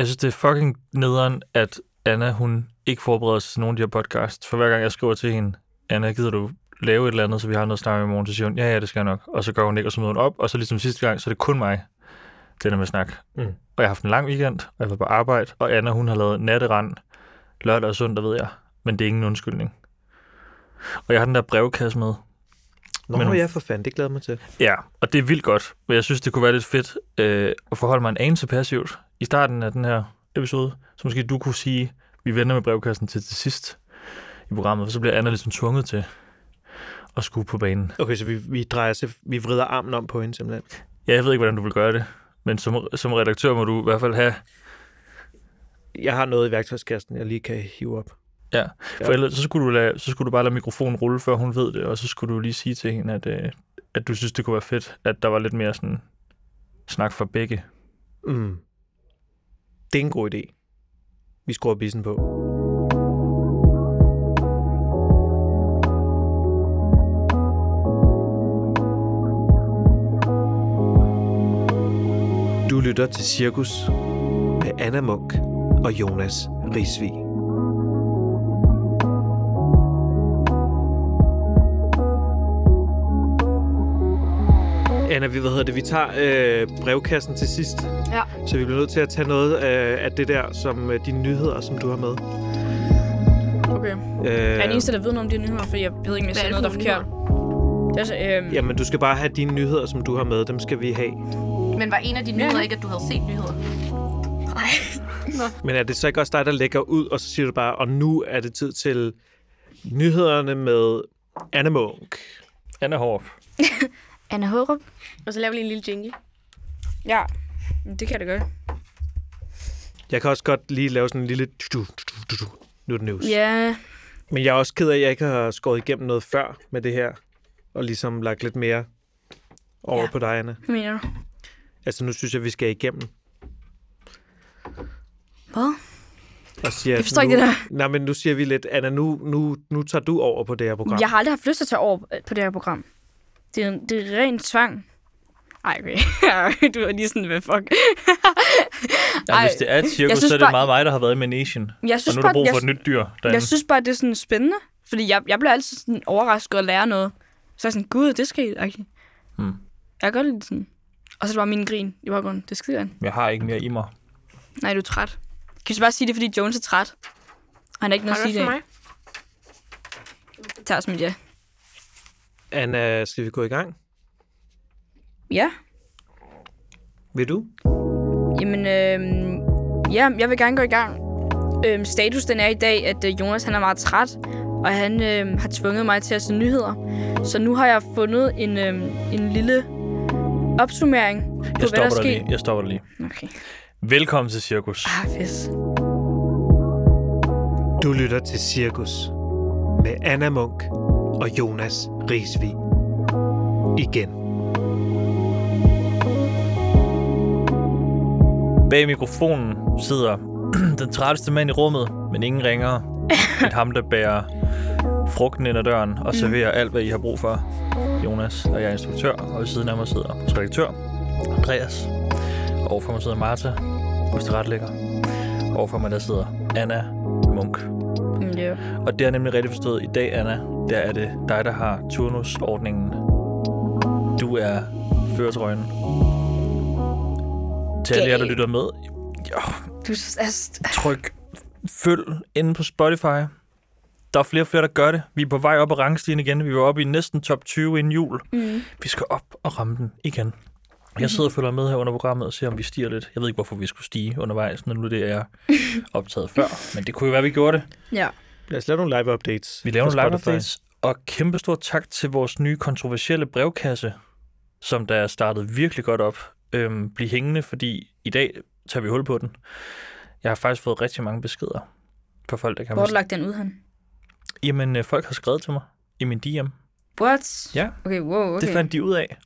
Jeg synes, det er fucking nederen, at Anna, hun ikke forbereder sig til nogen af de her podcasts. For hver gang jeg skriver til hende, Anna, gider du lave et eller andet, så vi har noget at snakke om i morgen, så siger hun, ja, ja, det skal jeg nok. Og så går hun ikke, og så møder hun op, og så ligesom sidste gang, så er det kun mig, den er med snak. Mm. Og jeg har haft en lang weekend, og jeg var på arbejde, og Anna, hun har lavet natterand lørdag og søndag, ved jeg. Men det er ingen undskyldning. Og jeg har den der brevkasse med. Nå, Men ja, for fanden, det glæder mig til. Ja, og det er vildt godt. Men jeg synes, det kunne være lidt fedt øh, at forholde mig en anelse passivt i starten af den her episode. Så måske du kunne sige, vi vender med brevkassen til til sidst i programmet, for så bliver Anna ligesom tvunget til at skulle på banen. Okay, så vi, vi drejer vi vrider armen om på hende simpelthen. Ja, jeg ved ikke, hvordan du vil gøre det, men som, som redaktør må du i hvert fald have... Jeg har noget i værktøjskassen, jeg lige kan hive op. Ja, for Ja. ellers så skulle, du lade, så skulle du bare lade mikrofonen rulle, før hun ved det, og så skulle du lige sige til hende, at, øh, at du synes, det kunne være fedt, at der var lidt mere sådan snak for begge. Mm. Det er en god idé. Vi skruer bissen på. Du lytter til Cirkus med Anna Munk og Jonas Risvig. Anna, vi, hvad hedder det, vi tager øh, brevkassen til sidst. Ja. Så vi bliver nødt til at tage noget af, af det der, som øh, dine nyheder, som du har med. Okay. Øh, Jeg er den eneste, der ved noget om de nyheder, for jeg ved ikke, om jeg siger er noget, det der er for forkert. Det er så, øhm, Jamen, du skal bare have dine nyheder, som du har med. Dem skal vi have. Men var en af de nyheder ikke, at du havde set nyheder? Men er det så ikke også dig, der lægger ud, og så siger du bare, og nu er det tid til nyhederne med Anna Munk. Anna Hårup. Anna Hårup. Og så laver vi lige en lille jingle. Ja, det kan jeg da gøre. Jeg kan også godt lige lave sådan en lille... du- du- du- du- du. Nu er det news. Ja, Men jeg er også ked af, at jeg ikke har skåret igennem noget før med det her. Og ligesom lagt lidt mere over Ja. på dig, Anna. hvad mener du? Altså, nu synes jeg, vi skal igennem. Hvad? Og siger, Jeg forstår nu, ikke det Nej, men nu siger vi lidt, Anna, nu, nu, nu tager du over på det her program. Jeg har aldrig haft lyst til at tage over på det her program. Det er, det er ren tvang. Ej, okay. du er lige sådan, hvad fuck. Ja, Ej, hvis det er et cirkus, synes så er det bare- meget mig, der har været i Managen. Jeg Og synes, nu er der bare, brug for jeg, et nyt dyr derinde. jeg synes bare, det er sådan spændende. Fordi jeg, jeg bliver altid sådan overrasket og lære noget. Så er jeg sådan, gud, det skal okay. Hmm. Jeg lide det sådan. Og så er det bare min grin i baggrunden. Det er skide godt. Jeg har ikke mere i mig. Nej, du er træt. Kan du bare sige det, fordi Jones er træt? Og han har ikke noget at sige det. for mig? Tag os med ja. Anna, skal vi gå i gang? Ja. Vil du? Jamen, øhm, ja, jeg vil gerne gå i gang. Øhm, status den er i dag, at øh, Jonas han er meget træt, og han øhm, har tvunget mig til at se nyheder. Så nu har jeg fundet en, øhm, en lille opsummering på, Jeg hvad der stopper er dig sket. lige. Jeg stopper dig lige. Okay. Velkommen til Cirkus. Ah, fedt. Du lytter til Cirkus med Anna Munk og Jonas Risvig. Igen. Bag mikrofonen sidder den trætteste mand i rummet, men ingen ringere end ham, der bærer frugten ind ad døren og serverer alt, hvad I har brug for. Jonas, og jeg er instruktør, og ved siden af mig sidder vores redaktør, Andreas. Og overfor mig sidder Martha, vores tilrettelægger. Overfor mig der sidder Anna Munk. Ja. Og det er nemlig rigtig forstået i dag, Anna. Der er det dig, der har turnusordningen. Du er føretrøjen. Til alle jer, der lytter med, jo, Du er... tryk følg inde på Spotify. Der er flere og flere, der gør det. Vi er på vej op ad rangstigen igen. Vi var oppe i næsten top 20 inden jul. Mm. Vi skal op og ramme den igen. Jeg sidder og følger med her under programmet og ser, om vi stiger lidt. Jeg ved ikke, hvorfor vi skulle stige undervejs, når nu det er optaget før. Men det kunne jo være, vi gjorde det. Ja. Lad os lave nogle live updates. Vi laver nogle live Spotify. updates. Og kæmpe stor tak til vores nye kontroversielle brevkasse, som der er startet virkelig godt op. Øhm, bliv hængende, fordi i dag tager vi hul på den. Jeg har faktisk fået rigtig mange beskeder på folk, der kan Hvor har du lagt den ud, han? Jamen, øh, folk har skrevet til mig i min DM. What? Ja. Okay, wow, okay. Det fandt de ud af.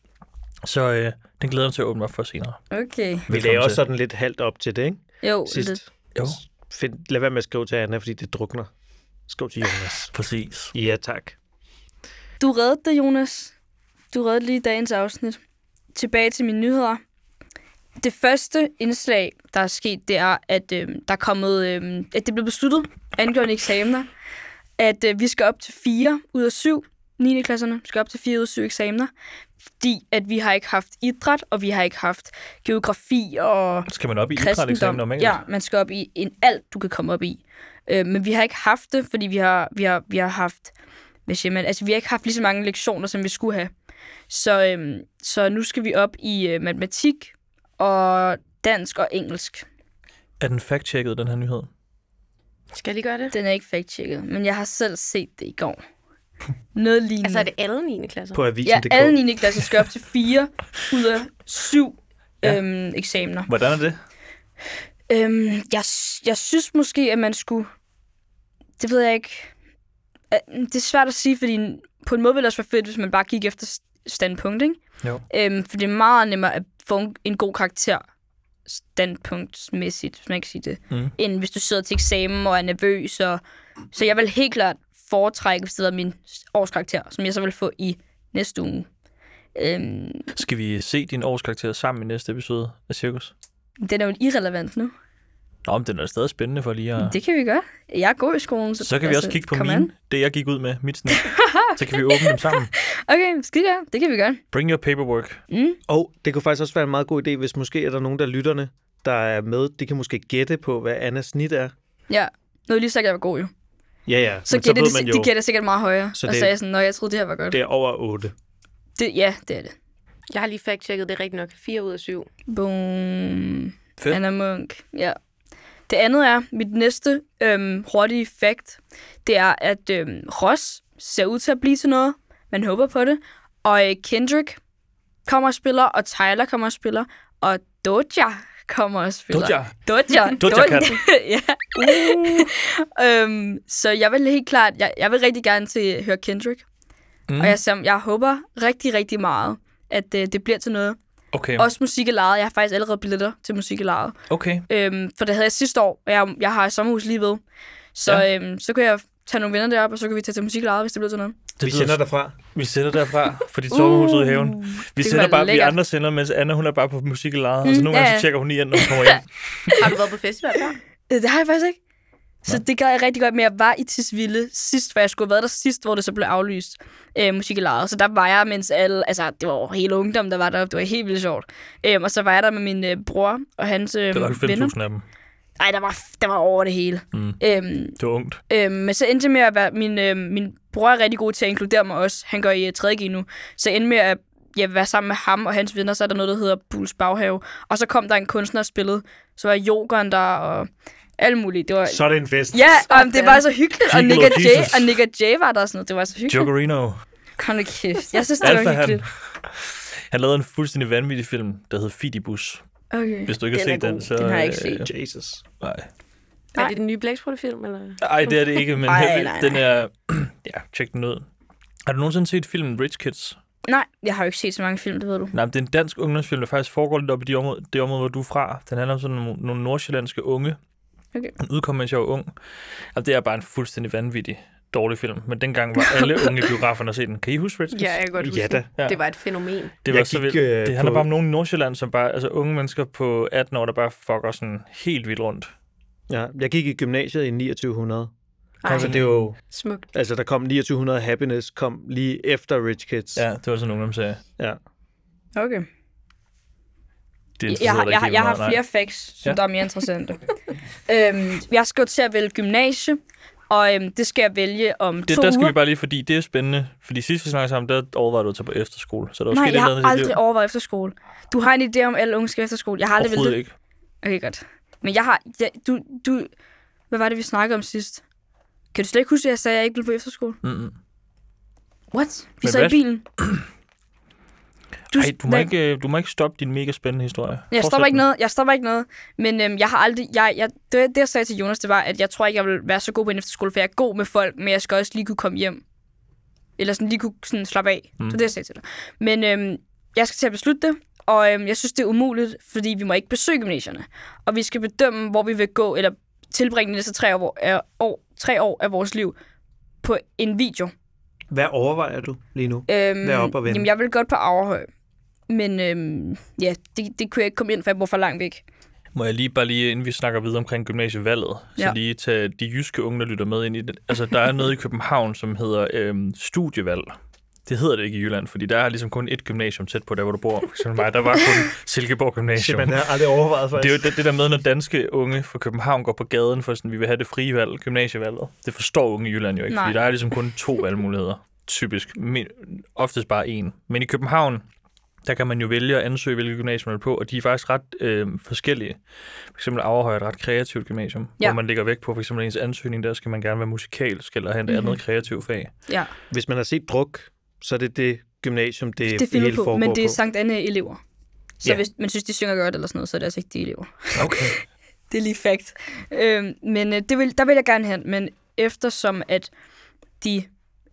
Så øh, den glæder jeg mig til at åbne op for senere. Okay. Vi lagde også sådan lidt halvt op til det, ikke? Jo, Sidst. lidt. Jo, Find, lad være med at skrive til Anna, fordi det drukner. Skriv til Jonas. præcis. Ja, tak. Du reddede det, Jonas. Du reddede lige dagens afsnit. Tilbage til mine nyheder. det første indslag, der er sket, det er, at øh, der er kommet, øh, at det blev besluttet angående eksamener, at øh, vi skal op til 4 ud af 7 9. klasserne skal op til 4 ud af 7 eksamener, fordi at vi har ikke haft idræt, og vi har ikke haft geografi og Skal man op i idræt eksamen kristendom. normalt? Ja, man skal op i en alt, du kan komme op i. Øh, men vi har ikke haft det, fordi vi har, vi har, vi har haft, hvad siger man, altså vi har ikke haft lige så mange lektioner, som vi skulle have. Så, øhm, så nu skal vi op i øh, matematik og dansk og engelsk. Er den fact-checket, den her nyhed? Skal jeg lige gøre det? Den er ikke fact-checket, men jeg har selv set det i går. Noget lignende. Altså er det alle 9. klasser? På ja, avisen.dk. alle 9. klasser skal op til 4 ud af 7 Ja. ja. øhm, eksamener. Hvordan er det? Øhm, jeg, jeg synes måske, at man skulle... Det ved jeg ikke. Det er svært at sige, fordi på en måde ville det også være fedt, hvis man bare gik efter standpunkt, ikke? Jo. Øhm, for det er meget nemmere at få en- en god karakter standpunktsmæssigt, hvis man ikke kan sige det, Mm. end hvis du sidder til eksamen og er nervøs. Og... Så jeg vil helt klart foretrække, hvis det var min årskarakter, som jeg så vil få i næste uge. Øhm, Skal vi se din årskarakter sammen i næste episode af Cirkus? den er jo irrelevant nu. Nå, men den er stadig spændende for lige at... Det kan vi gøre. Jeg er god i skolen. Så kan vi også kigge på mine, on. det jeg gik ud med, mit snit. så kan vi åbne dem sammen. Okay, skide godt. Det kan vi gøre. Bring your paperwork. Mm. Og det kunne faktisk også være en meget god idé, hvis måske er der nogen, der lytterne, der er med. De kan måske gætte på, hvad Annas snit er. Ja. Nu lige sagt, at jeg var god jo. Ja, ja. Så gætter ved de, man de gætter sikkert meget højere. Så Så og det- så er jeg sådan, når jeg troede, det her var godt. det er over 8. Det, ja, det er det. Jeg har lige fact-checket det er rigtigt nok. 4 ud af 7. Boom. Fedt. Anna Munk. Ja. Det andet er, mit næste øhm, hurtige fact, det er, at øhm, Ross ser ud til at blive til noget. Man håber på det. Og øh, Kendrick kommer og spiller, og Tyler kommer og spiller, og Doja kommer og spiller. Doja. Doja. Doja Cat. ja. Uh. øhm, så jeg vil helt klart, jeg, jeg vil rigtig gerne til høre Kendrick. Mm. Og jeg, ser- jeg håber rigtig, rigtig meget, at det, det bliver til noget. Okay, Også musik. Jeg har faktisk allerede billetter til musik okay. Øhm, for det havde jeg sidste år, og jeg, jeg har et sommerhus lige ved. Så, Ja. øhm, så kan jeg tage nogle venner derop, og så kan vi tage til musik i lejet, hvis det bliver til noget. Det Vi sender derfra. Vi sender derfra, for dit sommerhus ude i haven. Vi det sender bare, vi andre sender, mens Anna hun er bare på musik i lejet, og så Mm, nogle gange ja, så ja. tjekker hun lige ind, når hun kommer hjem. Har du været på festival før? Øh, Det har jeg faktisk ikke. Så det gør jeg rigtig godt, men jeg var i Tisvilde sidst, for jeg skulle have været der sidst, hvor det så blev aflyst øh, musik i lejet. Så der var jeg, mens alle, altså det var hele ungdom, der var der, det var helt vildt sjovt. Øhm, og så var jeg der med min øh, bror og hans øh, Det var venner. 5.000 af dem. Ej, der var, der var over det hele. Mm. Øhm, Det var ungt. Øhm, men så endte det med at være, min, øh, min bror er rigtig god til at inkludere mig også. Han går i uh, 3G nu. Så endte med at jeg være sammen med ham og hans venner, så er der noget, der hedder Buls Baghave. Og så kom der en kunstner og spillede. Så var Jokeren der og alt muligt. Det var... Så er det en fest. Ja, og det var så hyggeligt. Og Nick og Jay, og Nick og Jay var der og sådan noget. Det var så hyggeligt. Jokerino. Kom nu kæft. Jeg synes, det var han, hyggeligt. han lavede en fuldstændig vanvittig film, der hed Fidibus. Okay. Hvis du ikke har Den er set den, så... Den har jeg ikke øh, set. Jesus. Nej. Nej. Er det den nye Blæksprutte-film, eller? Ej, det er det ikke, men Ej, Ej, nej, den nej. er... ja, tjek den ud. Har du nogensinde set filmen Rich Kids? Nej, jeg har jo ikke set så mange film, det ved du. Nej, men det er en dansk ungdomsfilm, der faktisk foregår lidt op i de område, det område, hvor du er fra. Den handler om sådan nogle, nogle nordsjællandske unge. Okay. Den udkom, mens jeg var ung. Og det er bare en fuldstændig vanvittig dårlig film. Men dengang var alle unge i biograferne at se den. Kan I huske Rich Kids? Ja, jeg kan godt huske Ja da. den. Ja. Det var et fænomen. Det var Jeg så gik, vildt. øh, Det handler på- bare om nogen i Nordsjælland, som bare, altså unge mennesker på 18 år, der bare fucker sådan helt vildt rundt. Ja, jeg gik i gymnasiet i 2900. Ej, Altså, det er jo, smukt. altså, der kom 2900 Happiness, kom lige efter Rich Kids. Ja, det var sådan nogen, sagde. ja. Okay. Det Jeg, har, jeg, har, jeg har flere facts, som Ja. der er mere interessante. øhm, jeg skal til at vælge gymnasie, og øhm, det skal jeg vælge om Det, to der skal uger. vi bare lige, fordi det er spændende. Fordi sidst vi snakkede sammen, der overvejede du at tage på efterskole. Så der var Nej, jeg har andet dit liv. aldrig overvejet efterskole. Du har en idé om, at alle unge skal efterskole. Jeg har aldrig vel ikke. Okay, godt. Men jeg har... Jeg, du, du... Hvad var det, vi snakkede om sidst? Kan du slet ikke huske, at jeg sagde, at jeg ikke ville på efterskole? Mm-mm. What? Vi sad i bilen. Du, Ej, du må, ikke, øh, du må ikke stoppe din mega spændende historie. Jeg Fortsæt stopper ikke den. noget. Jeg stopper ikke noget. Men øhm, jeg har aldrig... Jeg, jeg, det, det, jeg sagde til Jonas, det var, at jeg tror ikke, jeg vil være så god på en efterskole, for jeg er god med folk, men jeg skal også lige kunne komme hjem. Eller sådan lige kunne sådan slappe af. Mm. Så det, jeg sagde til dig. Men øhm, jeg skal til at beslutte det, og øhm, jeg synes, det er umuligt, fordi vi må ikke besøge gymnasierne. Og vi skal bedømme, hvor vi vil gå, eller tilbringe de næste tre år, af, år, tre år af vores liv på en video. Hvad overvejer du lige nu? Øhm, Hvad er op og vende? Jamen, jeg vil godt på Aarhøj. Men øhm, ja, det, det kunne jeg ikke komme ind, for jeg bor for langt væk. Må jeg lige bare lige, inden vi snakker videre omkring gymnasievalget, så Ja. lige tage de jyske unge, der lytter med ind i det. Altså, der er noget i København, som hedder øhm, studievalg. Det hedder det ikke i Jylland, fordi der er ligesom kun et gymnasium tæt på, der hvor du bor. For eksempel mig, der var kun Silkeborg Gymnasium. Shit, man har aldrig overvejet Det er faktisk. jo det, det der med, når danske unge fra København går på gaden for sådan, vi vil have det frie valg, gymnasievalget. Det forstår unge i Jylland jo ikke, Nej. fordi der er ligesom kun to valgmuligheder. Typisk. Men, oftest bare en. Men i København, der kan man jo vælge at ansøge, hvilket gymnasium man er på, og de er faktisk ret øh, forskellige. For eksempel Averhøj er et ret kreativt gymnasium, Ja. hvor man lægger vægt på, for eksempel ens ansøgning, der skal man gerne være musikalsk eller have et Mhm. andet kreativt fag. Ja, Hvis man har set druk, så er det det gymnasium, det, det hele på, foregår men det er på. Sankt Anne elever. Så Ja. hvis man synes, de synger godt eller sådan noget, så er det altså ikke de elever. Okay. Det er lige fact. Øhm, men øh, det vil, der vil jeg gerne hen. Men eftersom at de,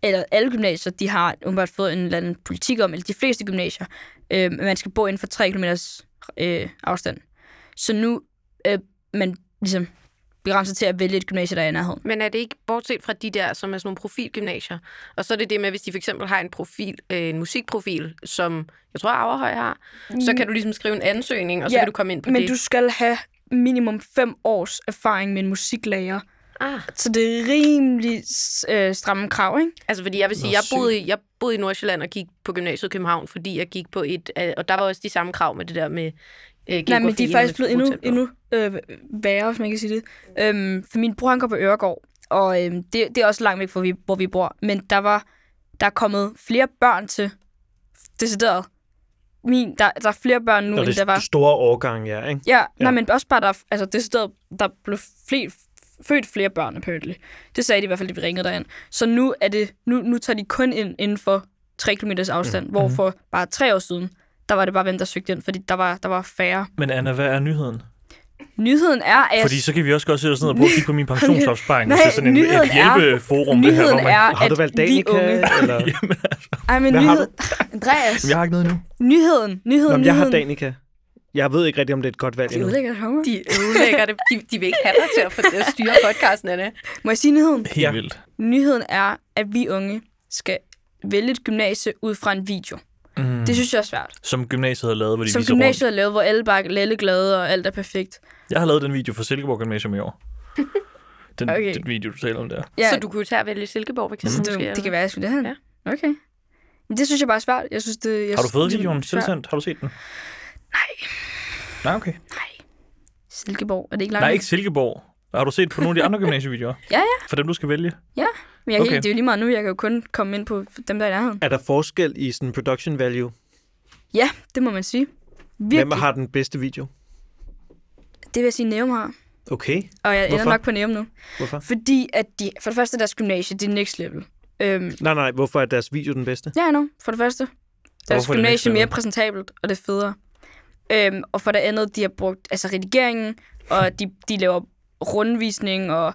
eller alle gymnasier, de har umiddelbart fået en eller anden politik om, eller de fleste gymnasier, øh, man skal bo inden for 3 km øh, afstand. Så nu øh, man ligesom begrænset til at vælge et gymnasie, der er i nærheden. Men er det ikke, bortset fra de der, som er sådan nogle profilgymnasier, og så er det det med, hvis de for eksempel har en profil, øh, en musikprofil, som jeg tror Averhøj har, så kan du ligesom skrive en ansøgning, og så Ja, kan du komme ind på Men det. du skal have minimum 5 års erfaring med en musiklærer. Ah, Så det er rimelig øh, stramme krav, ikke? altså fordi jeg vil sige, Nå, jeg boede, i, jeg boede i Nordsjælland og gik på gymnasiet i København, fordi jeg gik på et, øh, og der var også de samme krav med det der med øh, Nej, men de er faktisk blevet endnu, endnu øh, værre, hvis man kan sige det. Øhm, for min bror, han går på Øregård, og øhm, det, det er også langt væk, hvor vi, hvor vi bor. Men der var der er kommet flere børn til, decideret. Min, der, der er flere børn nu, Når end det der var. er store årgang, ja, ikke? Ja, ja. Ja. Nej, men også bare, der, altså, decideret, der blev flere, født flere børn, apparently. Det sagde de i hvert fald, da vi ringede derind. Så nu, er det, nu, nu tager de kun ind inden for 3 km afstand, mm. hvor for bare tre år siden, der var det bare hvem, der søgte ind, fordi der var, der var færre. Men Anna, hvad er nyheden? Nyheden er, at Fordi så kan vi også godt sætte os ned og prøve at kigge på min pensionsopsparing. Nej, hvis det er sådan en, nyheden et er- hjælpeforum, det her, nyheden hvor man... er, Har du at valgt vi Danica, eller? Jamen, Ej, men Hvad har nyhed... Andreas, Jamen, jeg har ikke noget nu. nyheden, nyheden, Nå, men jeg har nyheden. Danica. Jeg ved ikke rigtig, om det er et godt valg De endnu. ødelægger det for. De ødelægger det. De, de vil ikke have dig til at, få det at styre podcasten, Anna. Må jeg sige nyheden? Helt Ja. vildt. Nyheden er, at vi unge skal vælge et gymnasie ud fra en video. Mm. Det synes jeg er svært. Som gymnasiet har lavet, hvor de Som viser gymnasiet har lavet, hvor alle bare er alle glade, og alt er perfekt. rundt. Jeg har lavet den video for Silkeborg Gymnasium i år. Den, Okay. den video, du taler om der. Ja, Så du kunne jo tage og vælge Silkeborg, for eksempel. så måske, det, eller det kan være, at jeg skulle det her. Ja. Okay. Men det synes jeg bare er svært. Jeg synes, det, jeg Har du fået videoen tilsendt? Har du set den? Nej. Nej, okay. Silkeborg, er det ikke langt? Nej, ikke Silkeborg. Har du set på nogle af de andre gymnasievideoer? Ja, ja. For dem, du skal vælge? Men jeg, okay. Okay. det er jo lige meget nu. Jeg kan jo kun komme ind på dem, der er i nærheden. Er der forskel i sådan production value? Ja, det må man sige. Virkelig. Hvem har den bedste video? Det vil jeg sige, Neum har. Okay, Og jeg ender Hvorfor? nok på Neum nu. hvorfor? Fordi at de, for det første, deres gymnasie, det er next level. Øhm, Nej, nej, hvorfor er deres video den bedste? ja, nu. For det første. Deres hvorfor er gymnasie er mere præsentabelt, og det er federe. Øhm, og for det andet, de har brugt altså redigeringen, og de, de laver rundvisning, og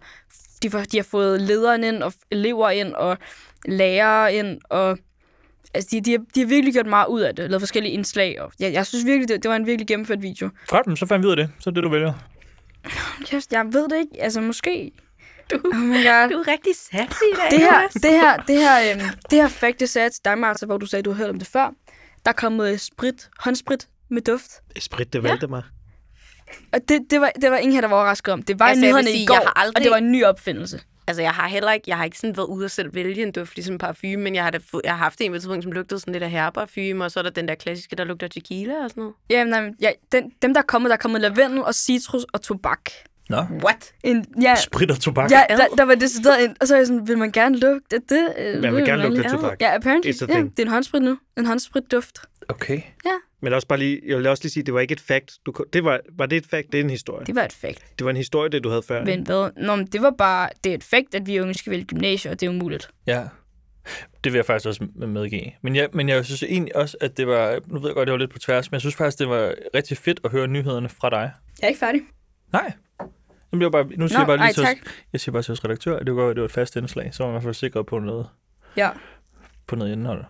de, de har fået lederen ind, og elever ind, og lærere ind, og altså, de, de, har, de har virkelig gjort meget ud af det, lavet forskellige indslag, og jeg, jeg synes virkelig, det, det var en virkelig gennemført video. Godt, men så fandt vi ud af det. Så er det, du vælger. Kæft, jeg ved det ikke, altså måske. Oh my god. Du er rigtig sassy i dag, det her, det her, det her, øhm, det her fact, det sagde jeg til dig, Martha, hvor du sagde, du har hørt om det før. Der er kommet sprit, håndsprit med duft. Sprit, det valgte mig. Og det, det, var, det var ingen her, der var overrasket om. Det var Altså, nyhederne sige, i går, jeg har aldrig- og det var en ny opfindelse. Altså, jeg har heller ikke, jeg har ikke sådan været ude og selv vælge en duft, ligesom parfume, men jeg har, da jeg har haft en på et tidspunkt, som lugtede sådan lidt af herreparfume, og så er der den der klassiske, der lugter tequila og sådan noget. Jamen, nej, men ja, den, dem, der er kommet, der er kommet lavendel og citrus og tobak. Nå. What? En, ja, Sprit og tobak. ja der, der var decideret en, og så er jeg sådan, vil man gerne lugte det? Øh, Man vil gerne lugte ja. tobak. Ja, apparently. Ja, det er en håndsprit nu. En håndsprit Okay. Men også bare lige, jeg vil også lige sige, det var ikke et fact. Du, det var, var det et fact? Det er en historie. Det var et fact. Det var en historie, det du havde før. Men hvad? Nå, men det var bare, det er et fact, at vi unge skal vælge gymnasier, og det er umuligt. Ja. Det vil jeg faktisk også medgive. Men jeg, men jeg synes egentlig også, at det var... Nu ved jeg godt, det var lidt på tværs, men jeg synes faktisk, det var rigtig fedt at høre nyhederne fra dig. Jeg er ikke færdig. Nej. Nu, bliver jeg bare, nu siger Nå, jeg bare lige ej, til os, jeg siger bare til os redaktør, at det var, det var et fast indslag, så var man i hvert fald sikret på noget, Ja. på noget indhold.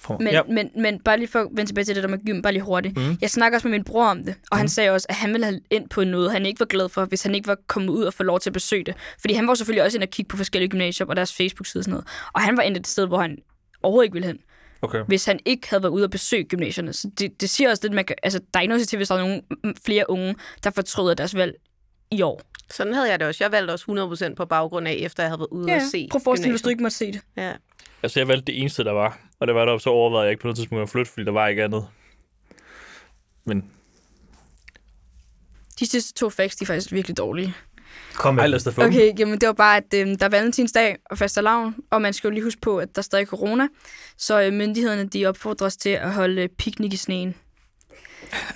For, Men, ja. men, men bare lige for at vende tilbage til det der med gym, bare lige hurtigt. Mm. Jeg snakker også med min bror om det, og mm. han Mhm. sagde også, at han ville have ind på noget, han ikke var glad for, hvis han ikke var kommet ud og få lov til at besøge det. Fordi han var selvfølgelig også ind og kigge på forskellige gymnasier og deres Facebook-side og sådan noget. Og han var ind et sted, hvor han overhovedet ikke ville hen. Okay. hvis han ikke havde været ude og besøge gymnasierne. Så det, det siger også lidt, man kan, altså, der er ikke noget til, hvis der er nogle mm, flere unge, der fortryder deres valg i år. Sådan havde jeg det også. Jeg valgte også 100% på baggrund af, efter jeg havde været ude og se prøv at forestille dig, hvis du ikke måtte se det. Ja. Altså, jeg valgte det eneste, der var. Og det var der, så overvejede jeg ikke på noget tidspunkt at flytte, fordi der var ikke andet. Men De sidste to facts, de er faktisk virkelig dårlige. Kom med. ej, få. Okay, jamen det var bare, at øh, der er valentinsdag og fastelavn, og man skal jo lige huske på, at der stadig er corona, så øh, myndighederne de opfordres til at holde piknik i sneen.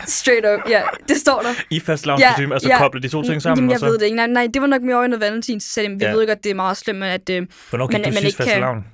Straight up, ja, det står der. I fast lavnsregime, altså koble de to ting sammen. Jamen, og jeg så, ved det ikke. Nej, nej, det var nok mere over noget valentins. Så jeg Ja. ved godt, det er meget slemt, at... Øh, Hvornår gik men- du men sidst ikke fast kan- lavn?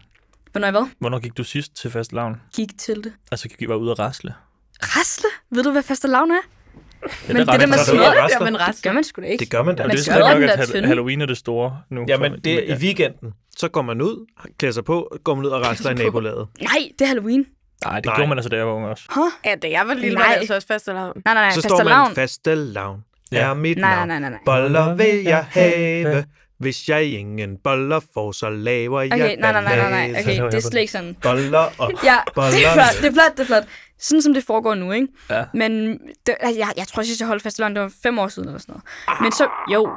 hvornår hvad? Hvornår gik du sidst til fast lavn? Gik til det. Altså, gik I var ude at rasle? Rasle? Ved du, hvad fastelavn er? Ja, Men det der med Så er smør, det det rasler. men det gør man sgu da ikke. Det gør man da. Men det er nok, at. Halloween er det store nu. Jamen, Så- det er i weekenden. Så går man ud, klæder sig på, går man ud og rasler i nabolaget. Nej, det er Halloween. Nej, det Nej. gjorde man altså, da jeg var ung også. Huh? ja, da jeg var lille, var Nej. det altså også fast lavn. Nej, nej, nej. Så står fastelavn. man faste lavn. Ja. Er mit Nej, nej, navn. nej, nej, nej. Boller vil jeg have. Hvis jeg ingen boller får, så laver jeg Okay, nej, nej, nej, nej, nej. Okay, det er slet ikke sådan. Boller og Ja, det boller. er flot, det er flot, det er flot. Sådan som det foregår nu, ikke? Ja. Men det, altså, jeg, jeg tror sidst, jeg holdt fastelavn, det var fem år siden eller sådan noget. Men så, jo,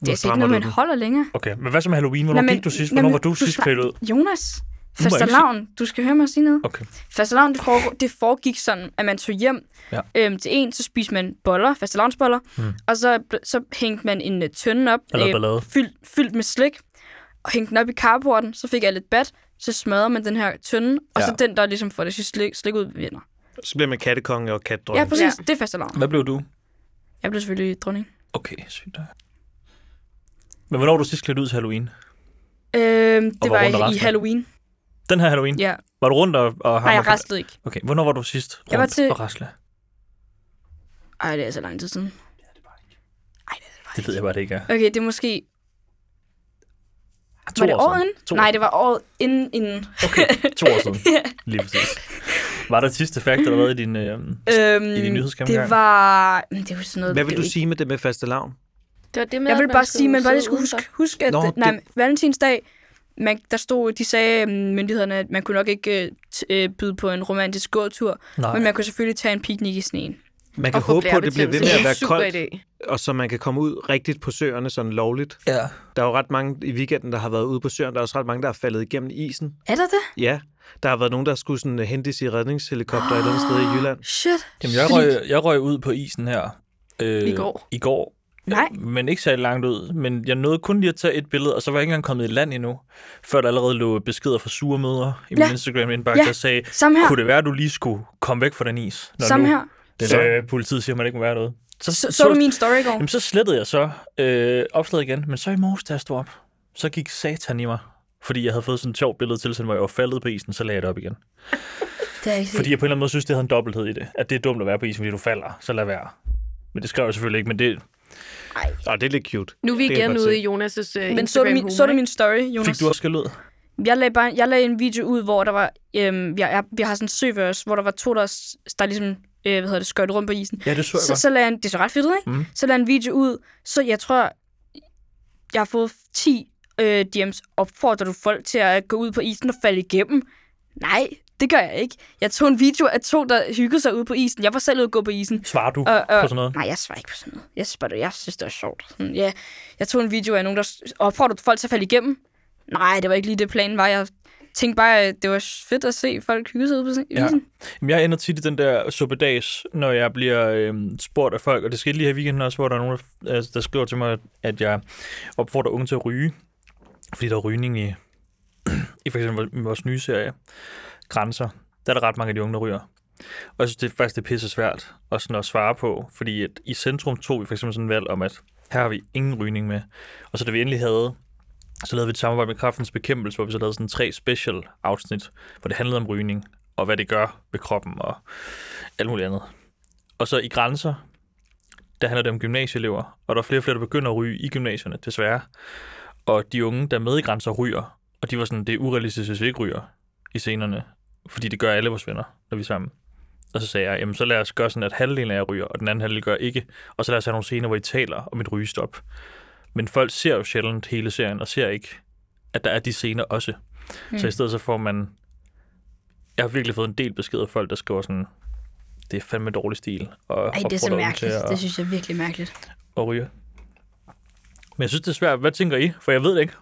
det er altså ikke noget, man holder længere. Okay, men hvad så med Halloween? Hvornår Nå, men- gik du sidst? nå, Hvornår var du du sidst klædt ud? Jonas, fastelavn, du skal høre mig sige noget. Okay. Fastelavn, det, foregår, det foregik sådan, at man tog hjem Ja. øhm, til en, så spiste man boller, fastelavnsboller, Hmm. og så, så hængte man en uh, tønde op, ballade. fyldt, fyldt med slik, og hængte den op i carporten, så fik jeg lidt bat, så smadrer man den her tønde, og Ja. så den, der ligesom får det sidste slik, slik ud, vinder. Så bliver man kattekonge og katdronning. Ja, præcis. Ja. Det er fastelavn. Hvad blev du? Jeg blev selvfølgelig dronning. Okay, sygt. Men hvornår var du sidst klædt ud til Halloween? Øhm, det var i, i? Halloween. Den her Halloween? Ja. Var du rundt og, og Nej, jeg rastede ikke. Okay, hvornår var du sidst rundt Jeg var til- og rasle? Ej, det er så lang tid siden. Det ved jeg bare, det ikke er. Okay, det er måske... To var det år året? To, Nej, det var året inden... inden. to år siden. Lige præcis. Var der sidste fact allerede i din... Øh, Øhm, I din nyhedsgennemgang? Det var... Men det var sådan noget... Hvad det vil du ikke- sige med det med faste lavn? Det var det med, Jeg vil bare sige, man bare lige skulle huske, huske at Nå, Nå, det- nej, valentinsdag, man, der stod, de sagde øhm, myndighederne, at man kunne nok ikke øh, t- øh, byde på en romantisk gåtur, Nej. men man kunne selvfølgelig tage en piknik i sneen. Man kan håbe på, at det bliver ved med at være koldt, idé. og så man kan komme ud rigtigt på søerne sådan lovligt. Ja. Der er jo ret mange i weekenden, der har været ude på søerne. Der er også ret mange, der er faldet igennem isen. Er der det? Ja, der har været nogen, der skulle sådan hentes i redningshelikopter et eller andet sted i Jylland. Shit. Jamen, jeg røg, jeg røg ud på isen her. Øh, I går. I går. Nej. Men ikke så langt ud. Men jeg nåede kun lige at tage et billede, og så var jeg ikke engang kommet i land endnu, før der allerede lå beskeder fra sure mødre i min Ja. Instagram-indbakke, Ja. der sagde, Samme her. kunne det være, at du lige skulle komme væk fra den is? Når Samme nu her. Den, Så- øh, politiet siger, at man ikke må være noget. Så, så du min story i går? Jamen, så slettede jeg så øh, opslaget igen, men så i morges, da jeg stod op, så gik satan i mig. Fordi jeg havde fået sådan et sjovt billede til, hvor jeg var faldet på isen, så lagde jeg det op igen. Det ikke set. Fordi jeg på en eller anden måde synes, det havde en dobbelthed i det. At det er dumt at være på isen, fordi du falder, så lad være. Men det skrev jeg selvfølgelig ikke, men det Og det er lidt cute. Nu er vi Det igen ude i Jonas' uh, Men så du, min, så du min story, Jonas? fik du også skæld ud. Jeg lagde, bare, jeg lagde en video ud, hvor der var... Øhm, jeg, jeg, vi har sådan en søvørs, hvor der var to, der, der ligesom øh, hvad hedder det, skøjte rundt på isen. Ja, det så jeg Så, godt. så lagde en, det så ret fedt ud, ikke? Mhm. Så lagde en video ud, så jeg tror, jeg har fået 10 øh, DM's. Opfordrer du folk til at gå ud på isen og falde igennem? Nej, det gør jeg ikke. Jeg tog en video af to, der hyggede sig ude på isen. Jeg var selv ude at gå på isen. Svarer du Og, og, på sådan noget? Nej, jeg svarer ikke på sådan noget. Jeg, spørger, jeg synes, det var sjovt. Sådan, ja, jeg tog en video af nogen, der opfordrede folk til at falde igennem. Nej, det var ikke lige det planen var. Jeg tænkte bare, at det var fedt at se folk hygge sig ude på isen. Ja. Jamen, jeg ender tit i den der suppedags, når jeg bliver øhm, spurgt af folk, og det skete lige her i weekenden også, hvor der er nogen, der, altså, der skriver til mig, at jeg opfordrer unge til at ryge, fordi der er rygning i, i for eksempel vores nye serie, Grænser. Der er der ret mange af de unge, der ryger. Og jeg synes, det er faktisk det er pisse svært at, sådan at svare på, fordi at i centrum tog vi for eksempel sådan en valg om, at her har vi ingen rygning med. Og så da vi endelig havde, så lavede vi et samarbejde med Kraftens Bekæmpelse, hvor vi så lavede sådan tre special afsnit, hvor det handlede om rygning, og hvad det gør ved kroppen og alt muligt andet. Og så i grænser, der handler det om gymnasieelever, og der er flere og flere, der begynder at ryge i gymnasierne, desværre. Og de unge, der er med i grænser, ryger, og de var sådan, det er urealistisk, hvis vi ikke ryger i scenerne, fordi det gør alle vores venner, når vi er sammen. Og så sagde jeg, jamen så lad os gøre sådan, at halvdelen af jer ryger, og den anden halvdel gør ikke. Og så lad os have nogle scener, hvor I taler om et rygestop. Men folk ser jo sjældent hele serien, og ser ikke, at der er de scener også. Mm. Så i stedet så får man jeg har virkelig fået en del beskeder af folk, der skriver sådan, det er fandme dårlig stil. Og Ej, det er så mærkeligt. At, Det synes jeg er virkelig mærkeligt. at ryge. Men jeg synes, det er svært. Hvad tænker I? For jeg ved det ikke.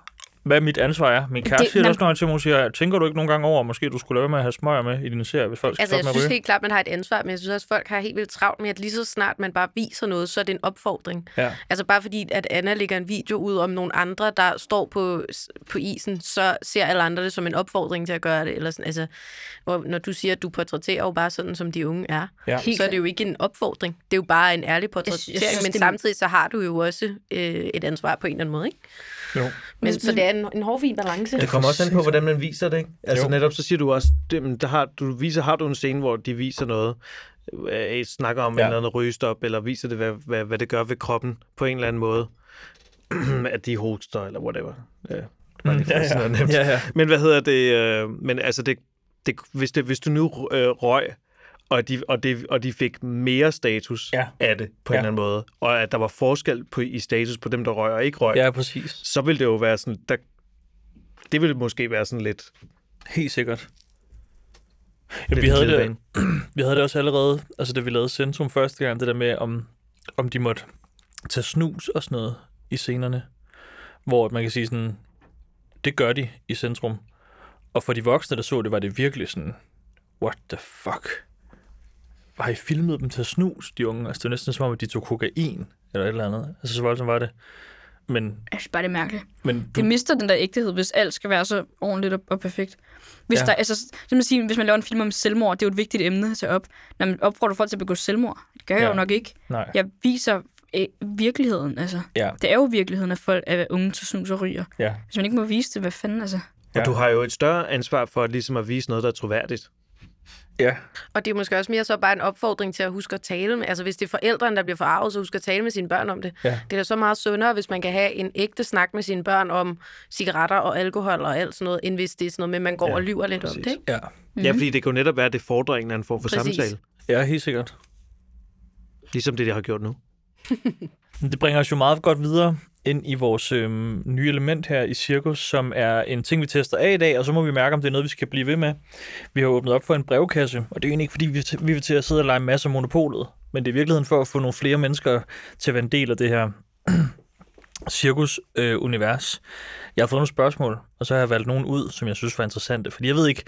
Hvad mit ansvar er. Min kæreste Det- siger også, til mig, hun siger, tænker du ikke nogle gange over, at måske du skulle lade med at have smøger med i dine serier, hvis folk skal Altså, jeg synes at helt klart, man har et ansvar, men jeg synes også, folk har helt vildt travlt med, at lige så snart man bare viser noget, så er det en opfordring. Ja. Altså bare fordi, at Anna lægger en video ud om nogle andre, der står på, på isen, så ser alle andre det som en opfordring til at gøre det. Eller sådan, altså, hvor, når du siger, at du portrætterer jo bare sådan, som de unge er, Ja. Så er det jo ikke en opfordring. Det er jo bare en ærlig portrættering, men det- samtidig så har du jo også øh, et ansvar på en eller anden måde, ikke? Jo. Men, så det er en, en hård fin balance. Det kommer også an på, hvordan man viser det, ikke? Altså Jo. netop så siger du også, det, men der har, du viser, har du en scene, hvor de viser noget, øh, snakker om Ja. ja. en eller anden rygestop, eller viser det, hvad, hvad, hvad det gør ved kroppen på en eller anden måde, at de hoster, eller whatever. Ja, bare lige for noget nemt. ja, ja. Men hvad hedder det? Øh, men altså, det, det, hvis, det, hvis du nu øh, røg, og de, og, det, og de fik mere status Ja. af det på Ja. en eller anden måde, og at der var forskel på, i status på dem, der røg og ikke røg, Ja, præcis. så ville det jo være sådan, der, det ville måske være sådan lidt... Helt sikkert. Ja, vi, havde det, vi havde det også allerede, altså da vi lavede Centrum første gang, det der med, om, om de måtte tage snus og sådan noget i scenerne. Hvor man kan sige sådan, det gør de i Centrum. Og for de voksne, der så det, var det virkelig sådan, what the fuck? Har I filmet dem tage snus, de unge? Altså det var næsten som om, at de tog kokain, eller et eller andet. Altså så voldsomt var det. Men, Jeg synes bare, det er mærkeligt. men Det du, mister den der ægtehed, hvis alt skal være så ordentligt og, og perfekt. Hvis, Ja. der, altså, som man siger, hvis man laver en film om selvmord, det er jo et vigtigt emne at tage op. Når man opfordrer folk til at begå selvmord. Det gør jeg Ja. jo nok ikke. nej. Jeg viser øh, virkeligheden. Altså. Ja, Det er jo virkeligheden, at folk er unge til snus og ryger. ja. Hvis man ikke må vise det, hvad fanden altså? Ja. Og du har jo et større ansvar for ligesom at vise noget, der er troværdigt. Ja, Og det er måske også mere så bare en opfordring til at huske at tale med. Altså hvis det er forældrene, der bliver forarvet, så husk at tale med sine børn om det. Ja. Det er da så meget sundere, hvis man kan have en ægte snak med sine børn om cigaretter og alkohol og alt sådan noget, end hvis det er sådan noget med, at man går Ja, og lyver lidt om præcis. det. Ikke? ja. Mm. Ja, fordi det kan jo netop være, at det fordrer en eller anden form for Præcis. samtale. Ja, helt sikkert. Ligesom det, de har gjort nu. Det bringer os jo meget godt videre ind i vores øhm, nye element her i Cirkus, som er en ting, vi tester af i dag, og så må vi mærke, om det er noget, vi skal blive ved med. Vi har åbnet op for en brevkasse, og det er egentlig ikke, fordi vi, vi vil til at sidde og lege en masse af monopolet, men det er i virkeligheden for at få nogle flere mennesker til at være en del af det her cirkus-univers. jeg har fået nogle spørgsmål, og så har jeg valgt nogle ud, som jeg synes var interessante, fordi jeg ved ikke,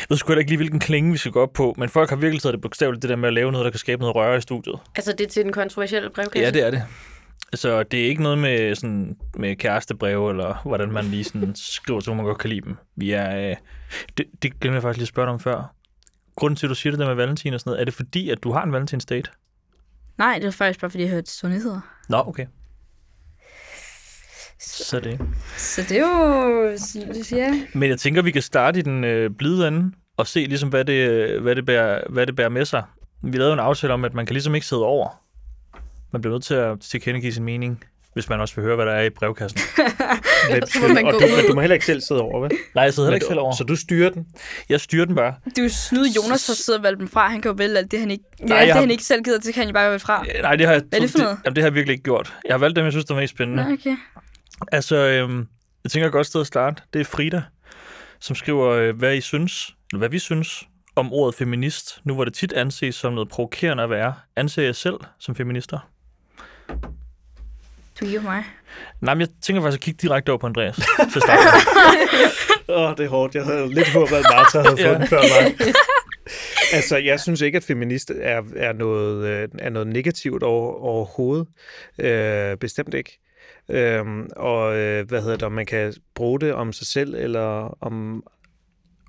jeg ved sgu ikke lige, hvilken klinge vi skal gå op på, men folk har virkelig taget det bogstaveligt, det der med at lave noget, der kan skabe noget røre i studiet. Altså det er til den kontroversielle brevkasse. Ja, det er det. Så det er ikke noget med, sådan, med kærestebreve, eller hvordan man lige sådan skriver hvor man godt kan lide dem. Vi er, øh, det, det glemte jeg faktisk lige at spørge dig om før. Grunden til, at du siger det der med Valentin og sådan noget, er det fordi, at du har en Valentins date? Nej, det var faktisk bare, fordi jeg hørte sundheder. Nå, okay. Så det. Så det er jo... Det siger jeg. Men jeg tænker, vi kan starte i den øh, blide ende, og se ligesom, hvad det, hvad, det bærer, hvad det bærer med sig. Vi lavede en aftale om, at man kan ligesom ikke sidde over. Man bliver nødt til at tilkendegive sin mening, hvis man også vil høre, hvad der er i brevkassen. Men, Så må man og gå du, ud. men du må heller ikke selv sidde over, vel? Nej, jeg sidder heller ikke selv over. Så du styrer den? Jeg styrer den bare. Det er jo snyde Jonas, der sidder og valgt dem fra. Han kan jo vælge alt det, han ikke, Nej, alt det, har- han ikke selv gider, det kan han jo bare vælge fra. Nej, det har jeg, Hvad er det for noget? jamen, det har jeg virkelig ikke gjort. Jeg har valgt dem, jeg synes, der er mest spændende. Nå, okay. Altså, øhm, jeg tænker et godt sted at starte. Det er Frida, som skriver, øh, hvad I synes, eller hvad vi synes om ordet feminist. Nu hvor det tit anses som noget provokerende at være. Anser jeg selv som feminister? Du giver mig. Nej, men jeg tænker faktisk at kigge direkte over på Andreas. til at starte med. Åh, oh, det er hårdt. Jeg havde lidt håbet, at Martha havde fået Ja. den før mig. altså, jeg synes ikke, at feminist er, er, noget, øh, er noget negativt over, overhovedet. Øh, bestemt ikke. Øhm, og øh, hvad hedder det, om man kan bruge det om sig selv, eller om,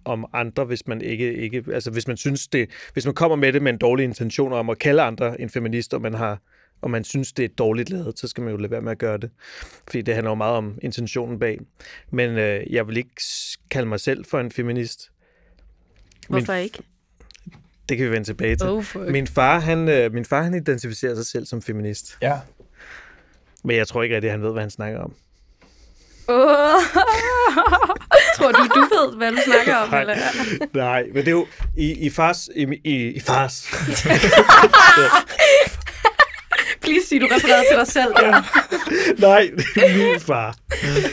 om andre, hvis man ikke, ikke, altså hvis man synes det, hvis man kommer med det med en dårlig intention om at kalde andre en feminist, og man har, og man synes, det er dårligt lavet, så skal man jo lade være med at gøre det. Fordi det handler jo meget om intentionen bag. Men øh, jeg vil ikke kalde mig selv for en feminist. Hvorfor ikke? Det kan vi vende tilbage til. Oh, fuck. Min far, han, øh, min far, han identificerer sig selv som feminist. ja. Men jeg tror ikke rigtig, at han ved, hvad han snakker om. Oh. Tror du, du ved, hvad du snakker om? Nej. Eller? Nej, men det er jo i, i fars... I, i, i fars. Please sig, du refererede til dig selv. Ja. Nej, det er min far.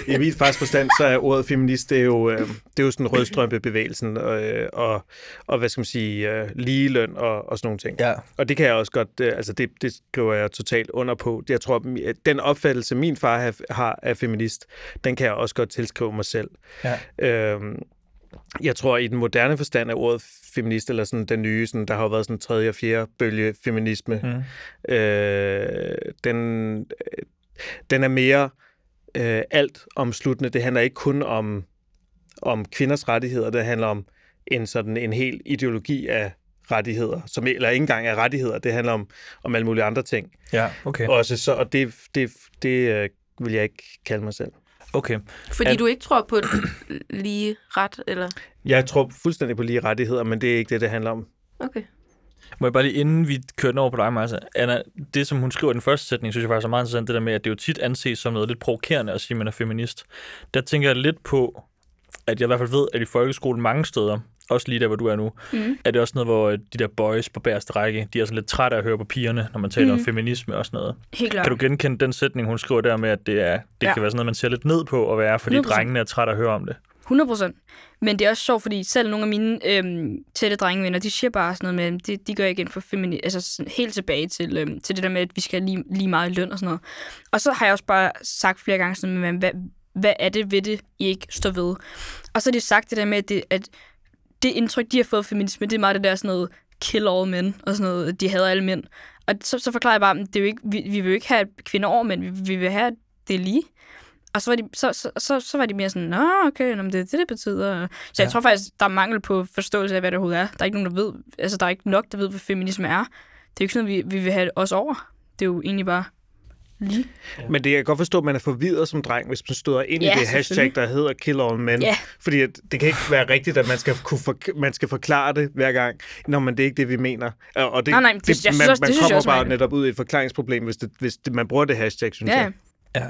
I min fars forstand, så er ordet feminist, det er jo, øh, det er jo sådan rødstrømpebevægelsen og, øh, og, og, hvad skal man sige, øh, ligeløn og, og sådan nogle ting. Ja. Og det kan jeg også godt, altså det, det skriver jeg totalt under på. Jeg tror, at den opfattelse, min far har- har af feminist, den kan jeg også godt tilskrive mig selv. Ja. Øhm, jeg tror, i den moderne forstand af ordet feminist, eller sådan den nye, sådan, der har jo været sådan en tredje og fjerde bølge feminisme, Mm. øh, den, den er mere øh, alt omsluttende. Det handler ikke kun om, om kvinders rettigheder, det handler om en sådan en hel ideologi af rettigheder, som eller ikke engang er rettigheder, det handler om, om alle mulige andre ting. Ja, okay. Også så, og det, det, det øh, vil jeg ikke kalde mig selv. Okay. Fordi At- du ikke tror på lige ret, eller? Jeg tror fuldstændig på lige rettigheder, men det er ikke det, det handler om. Okay. Må jeg bare lige, inden vi kører den over på dig, Martha. Anna, det som hun skriver i den første sætning, synes jeg faktisk er meget interessant, det der med, at det jo tit anses som noget lidt provokerende at sige, at man er feminist. Der tænker jeg lidt på, at jeg i hvert fald ved, at i folkeskolen mange steder, også lige der, hvor du er nu, Mm. er det også noget, hvor de der boys på bagerste række, de er sådan lidt trætte af at høre på pigerne, når man taler mm. om feminisme og sådan noget. Helt klart. Kan du genkende den sætning, hun skriver der med, at det, er, det Ja. kan være sådan noget, man ser lidt ned på at være, fordi 100%. drengene er trætte af at høre om det? 100 procent. Men det er også sjovt, fordi selv nogle af mine øhm, tætte drengevenner, de siger bare sådan noget med, de, de går ikke ind for femini, altså sådan helt tilbage til, øhm, til det der med, at vi skal have lige, lige meget i løn og sådan noget. Og så har jeg også bare sagt flere gange sådan, med, hvad, hvad er det ved det, I ikke står ved? Og så har de sagt det der med, at det, at det indtryk, de har fået af feminisme, det er meget det der sådan noget kill all men, og sådan noget, de hader alle mænd. Og så, så forklarer jeg bare, at det er jo ikke, vi, vi vil jo ikke have kvinder over mænd, vi, vi vil have, at det er lige. Og så var de, så, så, så, så var de mere sådan, nå, okay, nå, det er det, det betyder. Så jeg Ja. tror faktisk, der er mangel på forståelse af, hvad det overhovedet er. Der er ikke nogen, der ved, altså der er ikke nok, der ved, hvad feminisme er. Det er jo ikke sådan, vi, vi vil have os over. Det er jo egentlig bare lige. Men det jeg kan godt forstå, at man er forvirret som dreng, hvis man støder ind Ja, i det hashtag, der hedder Kill All Men. Ja. Fordi at det kan ikke være rigtigt, at man skal, kunne for, man skal forklare det hver gang. Nå, men det er ikke det, vi mener. Og det, Nej, nej, det- jeg synes man, også- man det synes jeg kommer også, bare Michael. netop ud i et forklaringsproblem, hvis, det, hvis det, man bruger det hashtag, synes Ja, jeg. ja.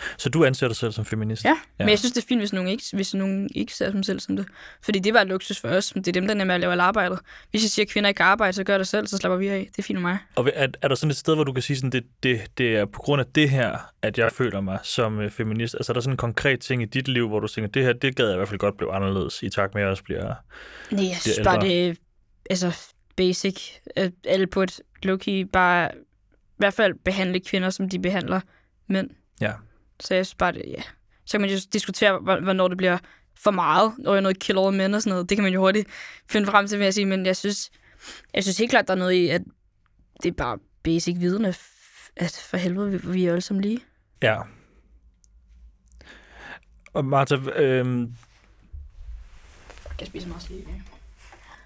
Ja. Så du anser dig selv som feminist? ja. Men jeg synes, det er fint, hvis nogen ikke, hvis nogen ikke ser sig selv som det. Fordi det er bare luksus for os. Det er dem, der er med at lave alt arbejdet. Hvis jeg siger, at kvinder ikke kan arbejde, så gør det selv, så slapper vi af. Det er fint med mig. Og er, er der sådan et sted, hvor du kan sige, sådan, det, det, det er på grund af det her, at jeg føler mig som øh, feminist? Altså er der sådan en konkret ting i dit liv, hvor du tænker, det her, det gad jeg i hvert fald godt blive anderledes, i takt med, at jeg også bliver... Nej, jeg synes bare, det er altså, basic. At alle på et low-key bare i hvert fald behandle kvinder, som de behandler mænd. Ja. Så jeg synes bare, det, ja. Så kan man jo diskutere, hvor- hvornår det bliver for meget, når jeg noget kill over mænd og sådan noget. Det kan man jo hurtigt finde frem til, vil jeg sige. Men jeg synes, jeg synes helt klart, der er noget i, at det er bare basic viden, at, for helvede, vi, vi er alle sammen lige. Ja. Og Martha, øh, Jeg spiser meget slik.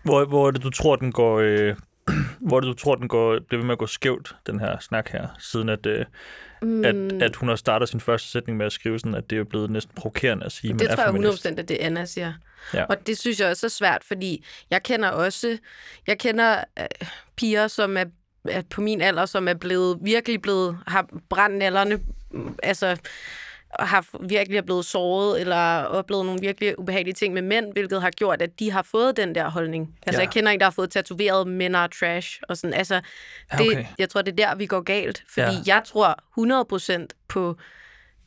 hvor, hvor er det, du tror, den går... Øh, hvor er du tror, den går, bliver ved med at gå skævt, den her snak her, siden at, øh, Mm, at, at hun har startet sin første sætning med at skrive sådan, at det er blevet næsten provokerende at sige, det man er tror jeg feminist. 100% at det Anna siger. Ja. Og det synes jeg også er svært, fordi jeg kender også, jeg kender øh, piger, som er, er på min alder, som er blevet, virkelig blevet, har brændt nallerne, mm, altså har virkelig er blevet såret, eller oplevet nogle virkelig ubehagelige ting med mænd, hvilket har gjort, at de har fået den der holdning. Altså, Ja. jeg kender en, der har fået tatoveret mænd er trash, og sådan, altså, Ja, det, okay. jeg tror, det er der, vi går galt, fordi Ja. jeg tror 100% på,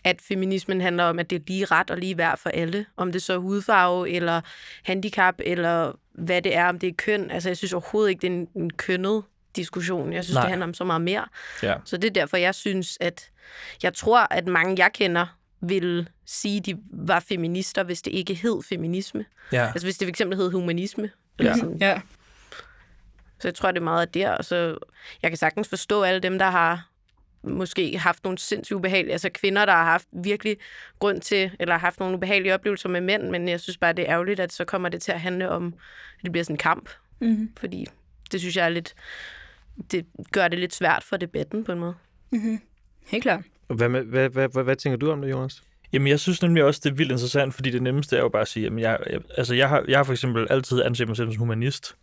at feminismen handler om, at det er lige ret og lige værd for alle. Om det så er hudfarve, eller handicap, eller hvad det er, om det er køn. Altså, jeg synes overhovedet ikke, det er en, en kønnet diskussion. Jeg synes. Nej. det handler om så meget mere. Ja. Så det er derfor, jeg synes, at jeg tror, at mange, jeg kender, vil sige, de var feminister, hvis det ikke hed feminisme. Ja. Altså hvis det for eksempel hed humanisme. Eller Ja. sådan. Ja. Så jeg tror, det er meget af der. Og så jeg kan sagtens forstå alle dem, der har måske haft nogle sindssygt ubehagelige, altså kvinder, der har haft virkelig grund til, eller haft nogle ubehagelige oplevelser med mænd, men jeg synes bare, det er ærgerligt, at så kommer det til at handle om, at det bliver sådan en kamp. Mm-hmm. Fordi det synes jeg er lidt, det gør det lidt svært for debatten på en måde. Helt klart. Hvad, med, hvad, hvad, hvad, hvad tænker du om det, Jonas? Jamen, jeg synes nemlig også, det er vildt interessant, fordi det nemmeste er jo bare at sige, jamen, jeg, jeg, altså jeg, har, jeg har for eksempel altid anset mig selv som humanist,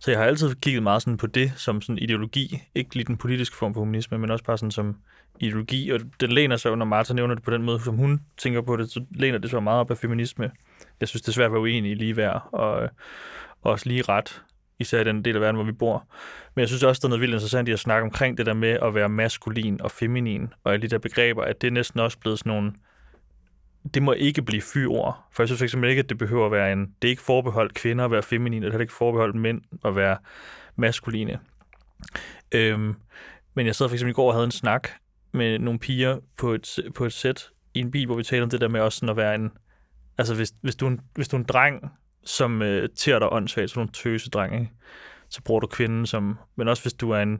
så jeg har altid kigget meget sådan på det som sådan ideologi, ikke lige den politiske form for humanisme, men også bare sådan som ideologi, og den læner sig når Martha nævner det på den måde, som hun tænker på det, så læner det så meget op af feminisme. Jeg synes, det er svært at være uenig i lige værd, og, og også lige ret, især i den del af verden, hvor vi bor. Men jeg synes også, der er noget vildt interessant i at snakke omkring det der med at være maskulin og feminin, og alle de der begreber, at det er næsten også blevet sådan nogle det må ikke blive fyord. For jeg synes fx ikke, at det behøver at være en... Det er ikke forbeholdt kvinder at være feminine, det er ikke forbeholdt mænd at være maskuline. Øhm, men jeg sad for eksempel i går og havde en snak med nogle piger på et, på et sæt i en bil, hvor vi talte om det der med også sådan at være en... Altså, hvis, hvis, du, en, hvis du er en dreng, som øh, tærer dig åndssvagt, så nogle du en så bruger du kvinden som... Men også hvis du er en,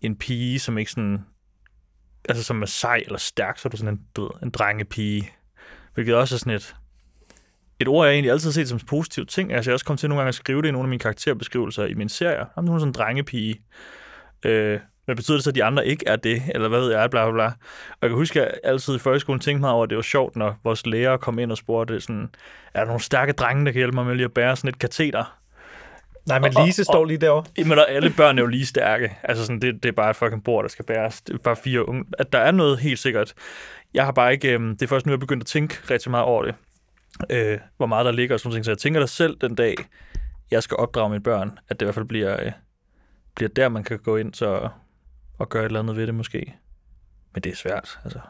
en pige, som ikke sådan... Altså, som er sej eller stærk, så er du sådan en, du ved, en drengepige. Hvilket også er sådan et... Et ord, jeg egentlig altid har set som en positiv ting. Altså, jeg har også kommet til nogle gange at skrive det i nogle af mine karakterbeskrivelser i mine serier. Jamen, hun er sådan en drengepige. Øh, hvad betyder det så, at de andre ikke er det? Eller hvad ved jeg, bla bla bla. Og jeg kan huske, at jeg altid i folkeskolen tænkte mig over, at det var sjovt, når vores lærer kom ind og spurgte, sådan, er der nogle stærke drenge, der kan hjælpe mig med lige at bære sådan et kateter? Nej, men Lise og- står lige derovre. Jamen, og alle børn er jo lige stærke. Altså, sådan, det, det er bare et fucking bord, der skal bæres. Det er bare fire unge. At der er noget helt sikkert. Jeg har bare ikke... Øhm, det er først nu, jeg er begyndt at tænke rigtig meget over det. Øh, hvor meget der ligger og sådan noget. Så jeg tænker da selv den dag, jeg skal opdrage mine børn, at det i hvert fald bliver, øh, bliver der, man kan gå ind så, og gøre et eller andet ved det måske. Men det er svært, altså.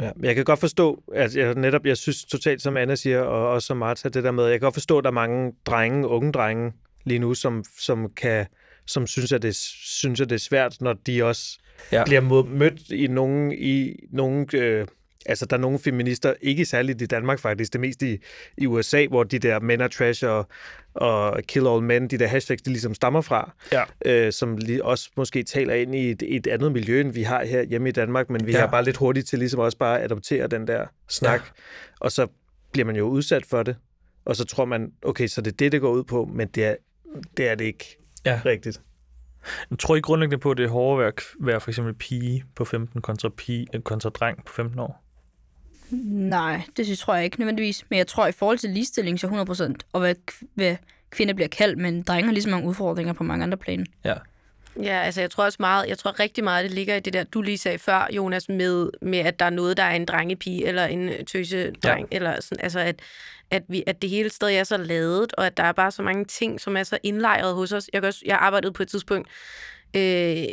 Ja, jeg kan godt forstå, at jeg netop, jeg synes totalt, som Anna siger, og også som Martha, det der med, jeg kan godt forstå, at der er mange drenge, unge drenge lige nu, som, som kan som synes, at det, synes, at det er svært, når de også Ja. bliver mødt i nogle, i nogle øh, altså der er nogle feminister, ikke særligt i Danmark faktisk, det mest i, i USA, hvor de der men are trash og, og kill all men, de der hashtags, de ligesom stammer fra, Ja. øh, som lige også måske taler ind i et, et andet miljø, end vi har her hjemme i Danmark, men vi Ja. er bare lidt hurtigt til ligesom også bare at adoptere den der snak, ja. og så bliver man jo udsat for det, og så tror man, okay, så det er det, det går ud på, men det er det, er det ikke Ja. rigtigt. Jeg tror I grundlæggende på, at det er hårdere at være, for eksempel pige på 15 kontra, pige, kontra dreng på 15 år? Nej, det synes, tror jeg ikke nødvendigvis. Men jeg tror, i forhold til ligestilling, så 100%, og hvad, hvad kvinder bliver kaldt, men drenge har lige så mange udfordringer på mange andre planer. Ja. Ja, altså jeg tror også meget, jeg tror rigtig meget, det ligger i det der, du lige sagde før, Jonas, med, med at der er noget, der er en drengepige eller en tøsedreng, ja. eller sådan, altså at, at, vi, at det hele stadig er så ladet, og at der er bare så mange ting, som er så indlejret hos os. Jeg, også, jeg arbejdede på et tidspunkt øh,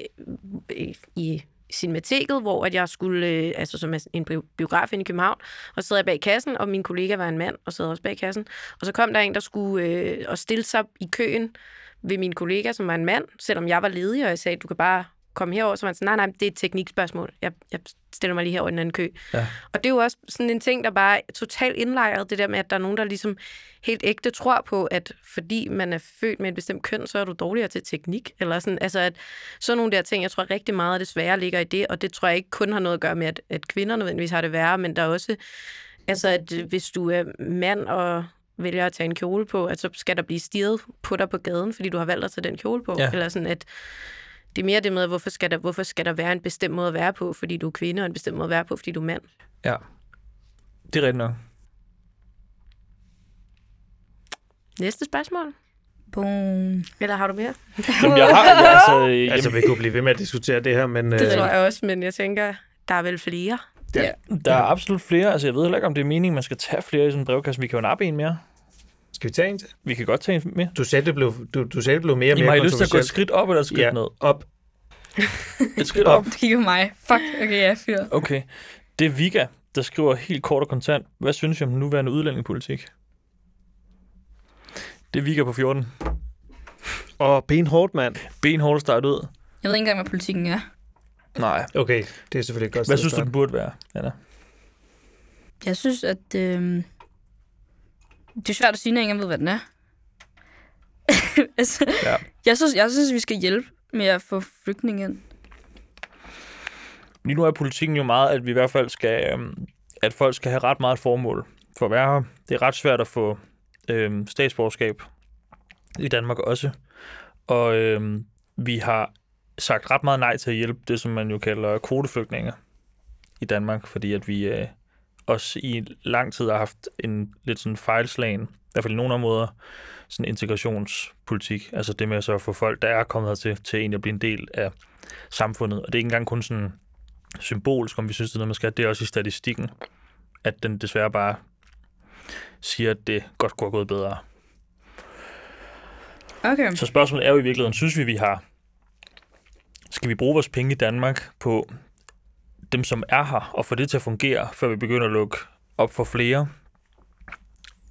i Cinemateket, hvor at jeg skulle, øh, altså som en biograf inde i København, og så sad jeg bag kassen, og min kollega var en mand, og sad også bag kassen. Og så kom der en, der skulle øh, og stille sig i køen ved min kollega, som var en mand, selvom jeg var ledig, og jeg sagde, du kan bare komme herover, så var han sådan, nej, nej, det er et teknikspørgsmål. Jeg, jeg stiller mig lige herover i den anden kø. Ja. Og det er jo også sådan en ting, der bare er totalt indlejret, det der med, at der er nogen, der ligesom helt ægte tror på, at fordi man er født med et bestemt køn, så er du dårligere til teknik. Eller sådan, altså at sådan nogle der ting, jeg tror rigtig meget af det svære ligger i det, og det tror jeg ikke kun har noget at gøre med, at, at kvinder nødvendigvis har det værre, men der er også, altså at hvis du er mand og vælger at tage en kjole på, at så skal der blive stirret på dig på gaden, fordi du har valgt at tage den kjole på. Ja. Eller sådan, at det er mere det med, hvorfor skal, der, hvorfor skal der være en bestemt måde at være på, fordi du er kvinde, og en bestemt måde at være på, fordi du er mand. Ja. Det er rigtigt nok. Næste spørgsmål? Boom. Eller har du mere? Jamen, jeg har... Jeg, altså, øh, Altså, vi kunne blive ved med at diskutere det her, men... Det øh, tror jeg også, men jeg tænker, der er vel flere. Ja. Der er absolut flere. Altså, jeg ved heller ikke, om det er meningen, man skal tage flere i sådan en brevkasse. Vi kan jo nappe en mere. Skal vi tage en til? Vi kan godt tage en mere. Du sagde, det blev, du, du sagde, det blev mere og I mere har I lyst til at gå et skridt op eller et skridt Ja, ned? op. Et skridt op. Du kigger på mig. Fuck, okay, jeg er fyr. Okay. Det er Vika, der skriver helt kort og kontant. Hvad synes I om den nuværende udlændingepolitik? Det er Vika på 14. Og benhårdt, mand. Benhårdt startet ud. Jeg ved ikke engang, hvad politikken er. Nej. Okay, det er selvfølgelig godt Hvad synes du, den burde være, Anna? Jeg synes, at... Øh... Det er svært at sige, når jeg ikke ved, hvad den er. altså, Ja. jeg, synes, jeg synes, vi skal hjælpe med at få flygtninge ind. Lige nu er politikken jo meget, at vi i hvert fald skal, øhm, at folk skal have ret meget formål for at være her. Det er ret svært at få øhm, statsborgerskab i Danmark også. Og øhm, vi har sagt ret meget nej til at hjælpe det, som man jo kalder kvoteflygtninge i Danmark, fordi at vi øh, også i lang tid har haft en lidt sådan fejlslagen, i hvert fald i nogle områder, sådan integrationspolitik. Altså det med så at få folk, der er kommet hertil, til egentlig at blive en del af samfundet. Og det er ikke engang kun sådan symbolsk, om vi synes, det er noget, man skal. Det er også i statistikken, at den desværre bare siger, at det godt kunne have gået bedre. Okay. Så spørgsmålet er jo i virkeligheden, synes vi, vi har... Skal vi bruge vores penge i Danmark på dem, som er her, og få det til at fungere, før vi begynder at lukke op for flere?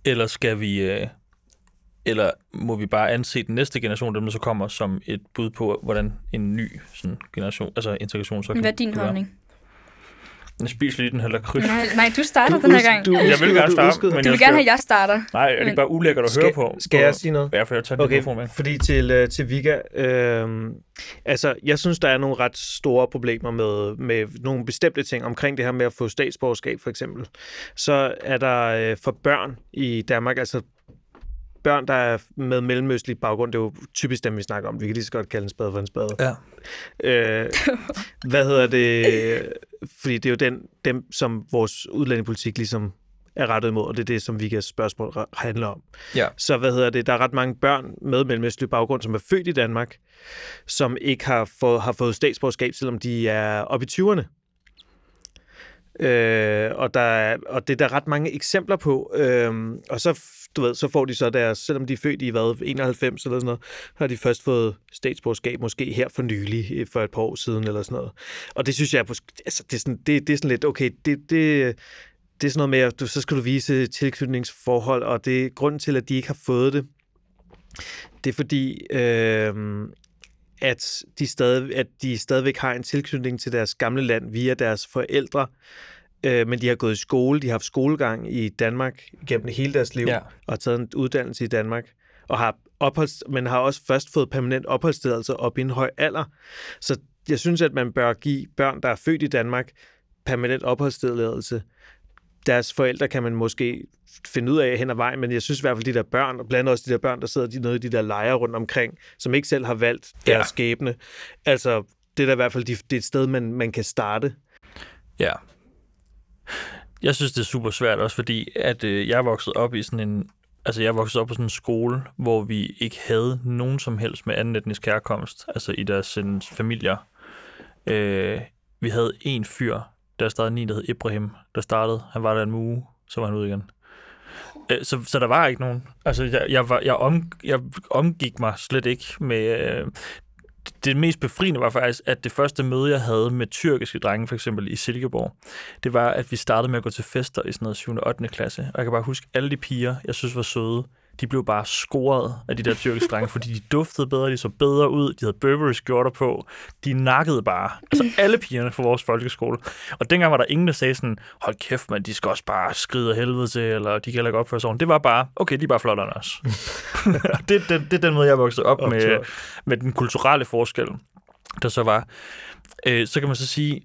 Eller skal vi... Øh, eller må vi bare anse den næste generation, dem der så kommer, som et bud på, hvordan en ny sådan, generation, altså integration så kan Hvad er din holdning? Jeg spiser lige den her lakrids. Nej, nej, du starter Du den her gang. du- Du, Jeg vil gerne du starte, udskyder. men du vil gerne have, at jeg starter. Nej, er det ikke bare ulækkert at Skal- høre på? skal jeg sige noget? Ja, for jeg tager den Okay, mikrofon med. fordi til, øh, til Vika, øh, altså jeg synes, der er nogle ret store problemer med, med nogle bestemte ting omkring det her med at få statsborgerskab for eksempel. Så er der øh, for børn i Danmark, altså børn, der er med mellemøstlig baggrund, det er jo typisk dem, vi snakker om. Vi kan lige så godt kalde en spade for en spade. Ja. Øh, hvad hedder det? Fordi det er jo den, dem, som vores udlændingepolitik ligesom er rettet imod, og det er det, som Vikas spørgsmål handler om. Ja. Så hvad hedder det? Der er ret mange børn med mellemøstlig baggrund, som er født i Danmark, som ikke har fået, har fået statsborgerskab, selvom de er oppe i 20'erne. Øh, og, der er, og det er der ret mange eksempler på. Øh, og så, du ved, så får de så deres, selvom de er født i hvad, 91 eller sådan noget, har de først fået statsborgerskab måske her for nylig, øh, for et par år siden eller sådan noget. Og det synes jeg, altså, det, er sådan, det, det er sådan lidt, okay, det, det, det er sådan noget med, at du, så skal du vise tilknytningsforhold, og det er grunden til, at de ikke har fået det. Det er fordi, øh, at, de stadig, at de stadigvæk har en tilknytning til deres gamle land via deres forældre, øh, men de har gået i skole, de har haft skolegang i Danmark gennem hele deres liv, Ja. og har taget en uddannelse i Danmark, og har opholds, men har også først fået permanent opholdstilladelse op i en høj alder. Så jeg synes, at man bør give børn, der er født i Danmark, permanent opholdstilladelse. Deres forældre kan man måske finde ud af hen ad vejen, men jeg synes i hvert fald, de der børn, og blandt andet også de der børn, der sidder de i de der lejre rundt omkring, som ikke selv har valgt deres Ja. ja. skæbne. Altså, det er da i hvert fald de, det er et sted, man, man kan starte. Ja. Jeg synes, det er super svært også, fordi at øh, jeg er vokset op i sådan en... Altså, jeg voksede op på sådan en skole, hvor vi ikke havde nogen som helst med anden etnisk herkomst, altså i deres sådan, familier. Øh, vi havde en fyr, der startede en, der hed Ibrahim, der startede. Han var der en uge, så var han ude igen. Øh, så, så der var ikke nogen. Altså, jeg, jeg, var, jeg, om, jeg omgik mig slet ikke med... Øh, det mest befriende var faktisk, at det første møde, jeg havde med tyrkiske drenge, for eksempel i Silkeborg, det var, at vi startede med at gå til fester i sådan noget 7. og 8. klasse. Og jeg kan bare huske, alle de piger, jeg synes var søde, de blev bare scoret af de der tyrkiske drenge, fordi de duftede bedre, de så bedre ud, de havde Burberry skjorter på, de nakkede bare. Altså alle pigerne fra vores folkeskole. Og dengang var der ingen, der sagde sådan, hold kæft, man, de skal også bare skride af helvede til, eller de kan heller ikke opføre sig. Det var bare, okay, de er bare flottere end os. det, det, det er den måde, jeg voksede op med, med den kulturelle forskel, der så var. Øh, så kan man så sige,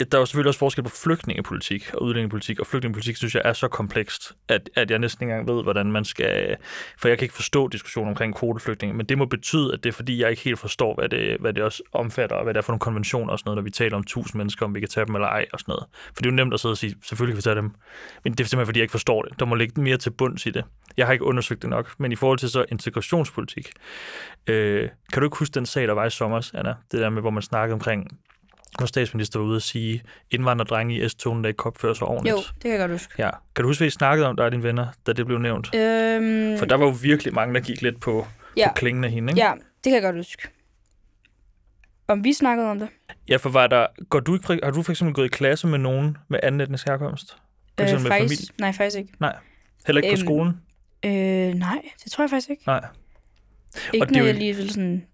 ja, der er jo selvfølgelig også forskel på flygtningepolitik og udlændingepolitik, og flygtningepolitik synes jeg er så komplekst, at, at jeg næsten ikke engang ved, hvordan man skal... For jeg kan ikke forstå diskussionen omkring kvoteflygtninge, men det må betyde, at det er fordi, jeg ikke helt forstår, hvad det, hvad det også omfatter, og hvad det er for nogle konventioner og sådan noget, når vi taler om tusind mennesker, om vi kan tage dem eller ej og sådan noget. For det er jo nemt at sidde og sige, selvfølgelig kan vi tage dem. Men det er simpelthen, fordi jeg ikke forstår det. Der må ligge mere til bunds i det. Jeg har ikke undersøgt det nok, men i forhold til så integrationspolitik, øh, kan du ikke huske den sag, der var i sommer, Anna? Det der med, hvor man snakkede omkring, hvor statsminister var ude at sige, indvandrerdrenge i S-togen, der ikke kan opføre sig ordentligt. Jo, det kan jeg godt huske. Ja. Kan du huske, hvad I snakkede om, der er dine venner, da det blev nævnt? Øhm, For der var jo virkelig mange, der gik lidt på, Ja. på klingen af hende, ikke? Ja, det kan jeg godt huske. Om vi snakkede om det? ja, for var der, går du ikke, har du for eksempel gået i klasse med nogen med anden etnisk herkomst? For eksempel med familie? faktisk, nej, faktisk ikke. Heller ikke på Øhm, skolen? Øh, nej, det tror jeg faktisk ikke. Nej. Ikke det er noget, jo- jeg lige vil sådan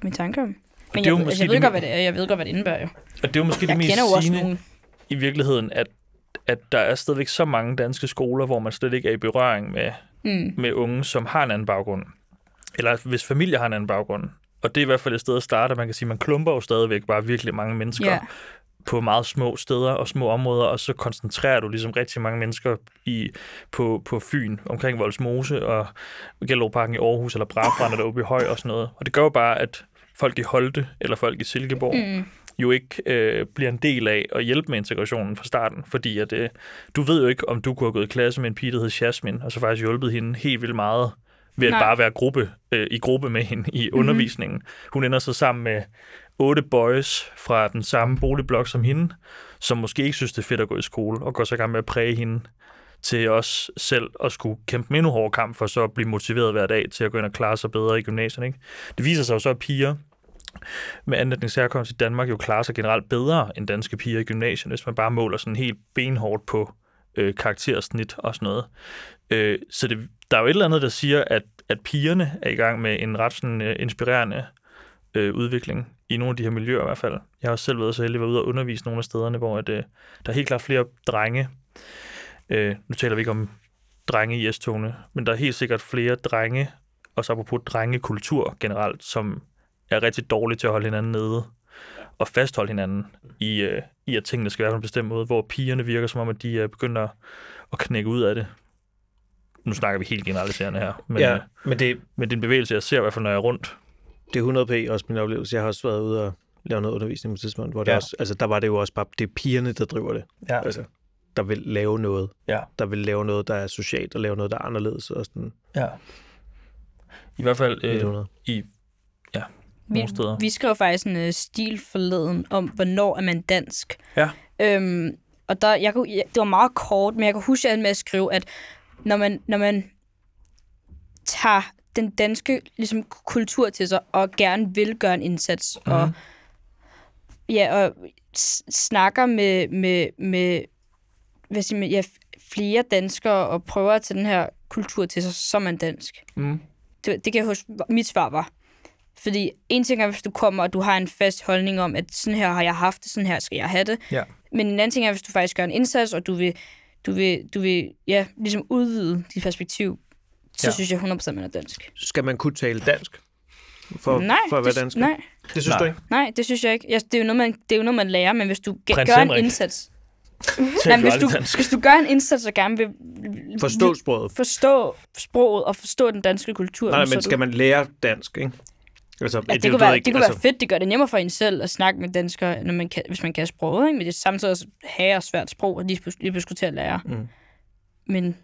komme i tanke om. Men det jeg, måske jeg ved det godt, hvad det er. Jeg ved godt, hvad det indebærer jo. Og det er jo måske Jeg det mest sigende i virkeligheden, at, at der er stadigvæk så mange danske skoler, hvor man slet ikke er i berøring med, Mm. med unge, som har en anden baggrund. Eller hvis familie har en anden baggrund. Og det er i hvert fald et sted at starte. Man kan sige, man klumper jo stadigvæk bare virkelig mange mennesker Ja, på meget små steder og små områder, og så koncentrerer du ligesom rigtig mange mennesker i, på, på Fyn, omkring Voldsmose og Gellerparken i Aarhus, eller Brabrand oppe i Høj og sådan noget. Og det gør jo bare, at folk i Holte eller folk i Silkeborg mm. jo ikke øh, bliver en del af at hjælpe med integrationen fra starten, fordi at, øh, du ved jo ikke, om du kunne have gået i klasse med en pige, der hed Jasmine, og så faktisk hjulpet hende helt vildt meget ved at Nej. bare være gruppe, øh, i gruppe med hende i undervisningen. Hun ender så sammen med otte boys fra den samme boligblok som hende, som måske ikke synes, det er fedt at gå i skole, og går så i gang med at præge hende til også selv at skulle kæmpe en endnu hårdere kamp for så at blive motiveret hver dag til at gå ind og klare sig bedre i gymnasiet. Ikke? Det viser sig jo så, at piger med anden særkomst i Danmark jo klarer sig generelt bedre end danske piger i gymnasiet, hvis man bare måler sådan helt benhårdt på øh, karaktersnit og sådan noget. Øh, så det, der er jo et eller andet, der siger, at, at pigerne er i gang med en ret sådan, øh, inspirerende øh, udvikling i nogle af de her miljøer i hvert fald. Jeg har også selv været så heldig at være ude og undervise nogle af stederne, hvor at, øh, der er helt klart flere drenge. Øh, nu taler vi ikke om drenge i S-togene, men der er helt sikkert flere drenge, og så apropos drengekultur generelt, som er rigtig dårlige til at holde hinanden nede og fastholde hinanden i, øh, i at tingene skal være på en bestemt måde, hvor pigerne virker som om, at de er begyndt at, at knække ud af det. Nu snakker vi helt generaliserende her, men, ja, øh, men det, men det er en bevægelse, jeg ser i hvert fald, når jeg er rundt. det er 100 p også min oplevelse. Jeg har også været ude og lave noget undervisning på et tidspunkt, hvor det Ja. også, altså, der var det jo også bare, det er pigerne, der driver det. Ja. Altså, der vil lave noget. Ja. Der vil lave noget, der er socialt, og lave noget, der er anderledes. Og sådan, ja. I hvert fald øh, øh, i ja, Vi, steder. vi skrev faktisk en uh, stil forleden om, hvornår er man dansk. Ja. Øhm, og der, jeg kunne, jeg, det var meget kort, men jeg kan huske, at jeg med at skrive, at når man, når man tager den danske ligesom, kultur til sig, og gerne vil gøre en indsats, mm. og, ja, og snakker med, med, med, hvad siger man, ja, flere danskere, og prøver at tage den her kultur til sig, er man dansk. Mm. Det, det kan jeg huske, mit svar var. Fordi en ting er, hvis du kommer, og du har en fast holdning om, at sådan her har jeg haft det, sådan her skal jeg have det. Ja. Men en anden ting er, hvis du faktisk gør en indsats, og du vil, du vil, du vil ja, ligesom udvide dit perspektiv, så Ja. synes jeg 100% man er dansk. skal man kunne tale dansk? For, nej, for at være dansk? nej, Det synes Nej. du ikke? nej, det synes jeg ikke. Jeg, det, er jo noget, man, det er jo noget, man lærer, men hvis du Prins gør en Henrik. indsats... Taler Nej, du hvis, du, dansk? hvis du gør en indsats og gerne vil, Forstå sproget. forstå sproget og forstå den danske kultur, Nej, nej, men du- skal man lære dansk, ikke? Altså, Ja, det, ved kunne jeg være, ikke, det kunne altså, være fedt. Det gør det nemmere for en selv at snakke med danskere, når man kan, hvis man kan sproget. Ikke? Men det er samtidig også have og svært sprog, at lige, pludselig- skulle til at lære. Mm. Men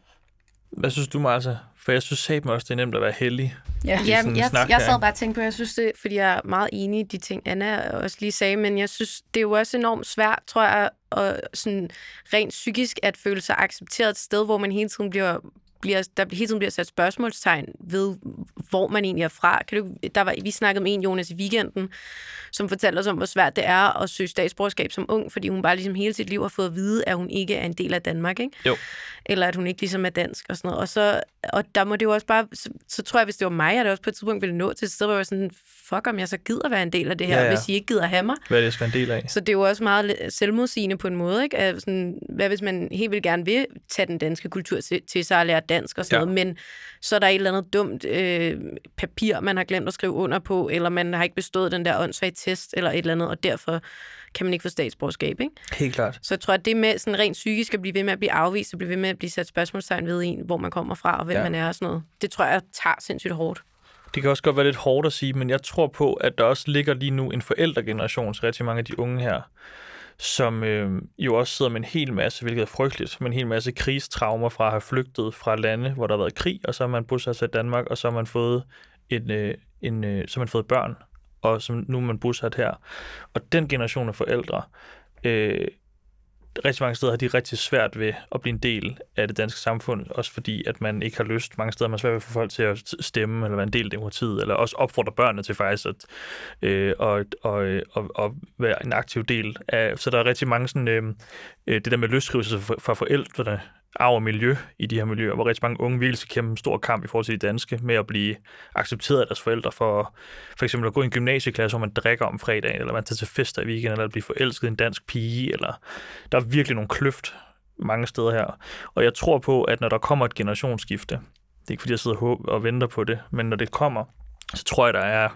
Hvad synes du, Martha? For jeg synes satme også, det er nemt at være heldig. ja, sådan Ja, en jeg, snak jeg sad bare og tænkte på, jeg synes det, fordi jeg er meget enig i de ting, Anna også lige sagde, men jeg synes, det er jo også enormt svært, tror jeg, og sådan rent psykisk at føle sig accepteret et sted, hvor man hele tiden bliver bliver, der hele tiden bliver sat spørgsmålstegn ved, hvor man egentlig er fra. Kan du, der var, vi snakkede med en, Jonas, i weekenden, som fortalte os om, hvor svært det er at søge statsborgerskab som ung, fordi hun bare ligesom hele sit liv har fået at vide, at hun ikke er en del af Danmark, ikke? Jo. Eller at hun ikke ligesom er dansk og sådan noget. Og, så, og der må det jo også bare, så, så tror jeg, hvis det var mig, at det også på et tidspunkt ville nå til et sted, hvor jeg var sådan, fuck om jeg så gider være en del af det her, Ja, ja, hvis I ikke gider have mig. Hvad er det, jeg skal være en del af? Så det er jo også meget selvmodsigende på en måde, ikke? At sådan, hvad hvis man helt vildt gerne vil tage den danske kultur til, til sig og lære dansk og sådan Ja. noget, men så er der et eller andet dumt øh, papir, man har glemt at skrive under på, eller man har ikke bestået den der åndssvage test, eller et eller andet, og derfor kan man ikke få statsborgerskab, ikke? Helt klart. Så jeg tror, at det med sådan rent psykisk at blive ved med at blive afvist, og blive ved med at blive sat spørgsmålstegn ved en, hvor man kommer fra, og hvem ja. man er og sådan noget, det tror jeg tager sindssygt hårdt. Det kan også godt være lidt hårdt at sige, men jeg tror på, at der også ligger lige nu en forældregeneration til rigtig mange af de unge her, som øh, jo også sidder med en hel masse, hvilket er frygteligt, men en hel masse krigstraumer fra at have flygtet fra lande, hvor der har været krig, og så har man bosat sig i Danmark, og så har man fået, en, øh, en, øh, så har man fået børn, og som nu er man bosat her. Og den generation af forældre, øh, rigtig mange steder har de rigtig svært ved at blive en del af det danske samfund, også fordi, at man ikke har lyst. Mange steder har man svært ved at få folk til at stemme, eller være en del af demokratiet, eller også opfordre børnene til faktisk at øh, og, og, og, og være en aktiv del af. Så der er rigtig mange sådan, øh, øh det der med løsrivelse fra forældrene, arv og miljø i de her miljøer, hvor rigtig mange unge virkelig skal kæmpe en stor kamp i forhold til de danske, med at blive accepteret af deres forældre for for eksempel at gå i en gymnasieklasse, hvor man drikker om fredagen, eller man tager til fester i weekenden, eller at blive forelsket i en dansk pige, eller der er virkelig nogle kløft mange steder her. Og jeg tror på, at når der kommer et generationsskifte, det er ikke fordi, jeg sidder og venter på det, men når det kommer, så tror jeg, der er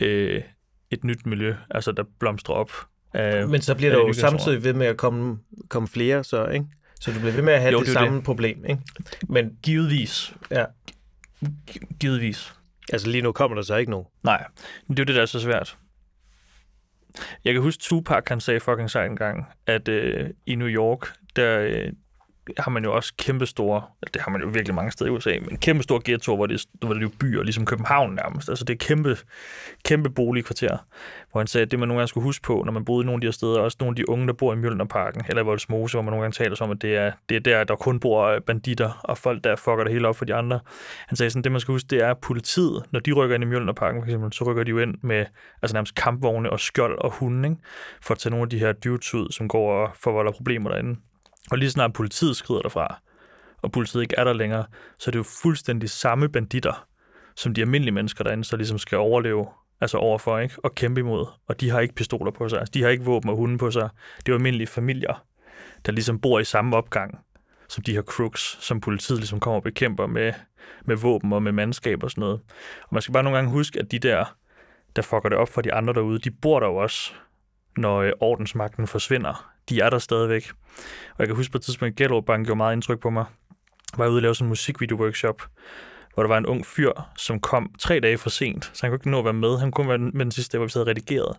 øh, et nyt miljø, altså der blomstrer op. Af, Men så bliver der de jo samtidig ved med at komme, komme flere, så, ikke? Så du bliver ved med at have Jo, det, det samme problem, ikke? Men Givetvis. Ja. Gi- Givetvis. altså lige nu kommer der så ikke nogen. Nej, men det er jo det, der er så svært. Jeg kan huske, Tupac han sagde fucking sejt en gang, at øh, i New York, der, øh, har man jo også kæmpe store, det har man jo virkelig mange steder i USA, men kæmpe store ghettoer, hvor det, hvor det er jo byer, ligesom København nærmest. Altså det er kæmpe, kæmpe boligkvarter, hvor han sagde, at det man nogle gange skulle huske på, når man boede i nogle af de her steder, også nogle af de unge, der bor i Mjølnerparken eller i Voldsmose, hvor man nogle gange taler om, at det er, det er der, der kun bor øh, banditter og folk, der fucker det hele op for de andre. Han sagde sådan, det man skal huske, det er, at politiet, når de rykker ind i Mjølnerparken for eksempel, så rykker de jo ind med altså nærmest kampvogne og skjold og hunde, ikke? for at tage nogle af de her dudes ud, som går og forvolder problemer derinde. Og lige snart politiet skrider derfra, og politiet ikke er der længere, så er det jo fuldstændig samme banditter, som de almindelige mennesker derinde, så ligesom skal overleve altså overfor, ikke? og kæmpe imod. Og de har ikke pistoler på sig, altså, de har ikke våben og hunde på sig. Det er jo almindelige familier, der ligesom bor i samme opgang, som de her crooks, som politiet ligesom kommer og bekæmper med, med våben og med mandskab og sådan noget. Og man skal bare nogle gange huske, at de der, der fucker det op for de andre derude, de bor der jo også, når øh, ordensmagten forsvinder. De er der stadigvæk. Og jeg kan huske på et tidspunkt, at Bank gjorde meget indtryk på mig. Jeg var ude og lave sådan en musikvideo-workshop, hvor der var en ung fyr, som kom tre dage for sent, så han kunne ikke nå at være med. Han kunne være med den sidste dag, hvor vi havde redigeret,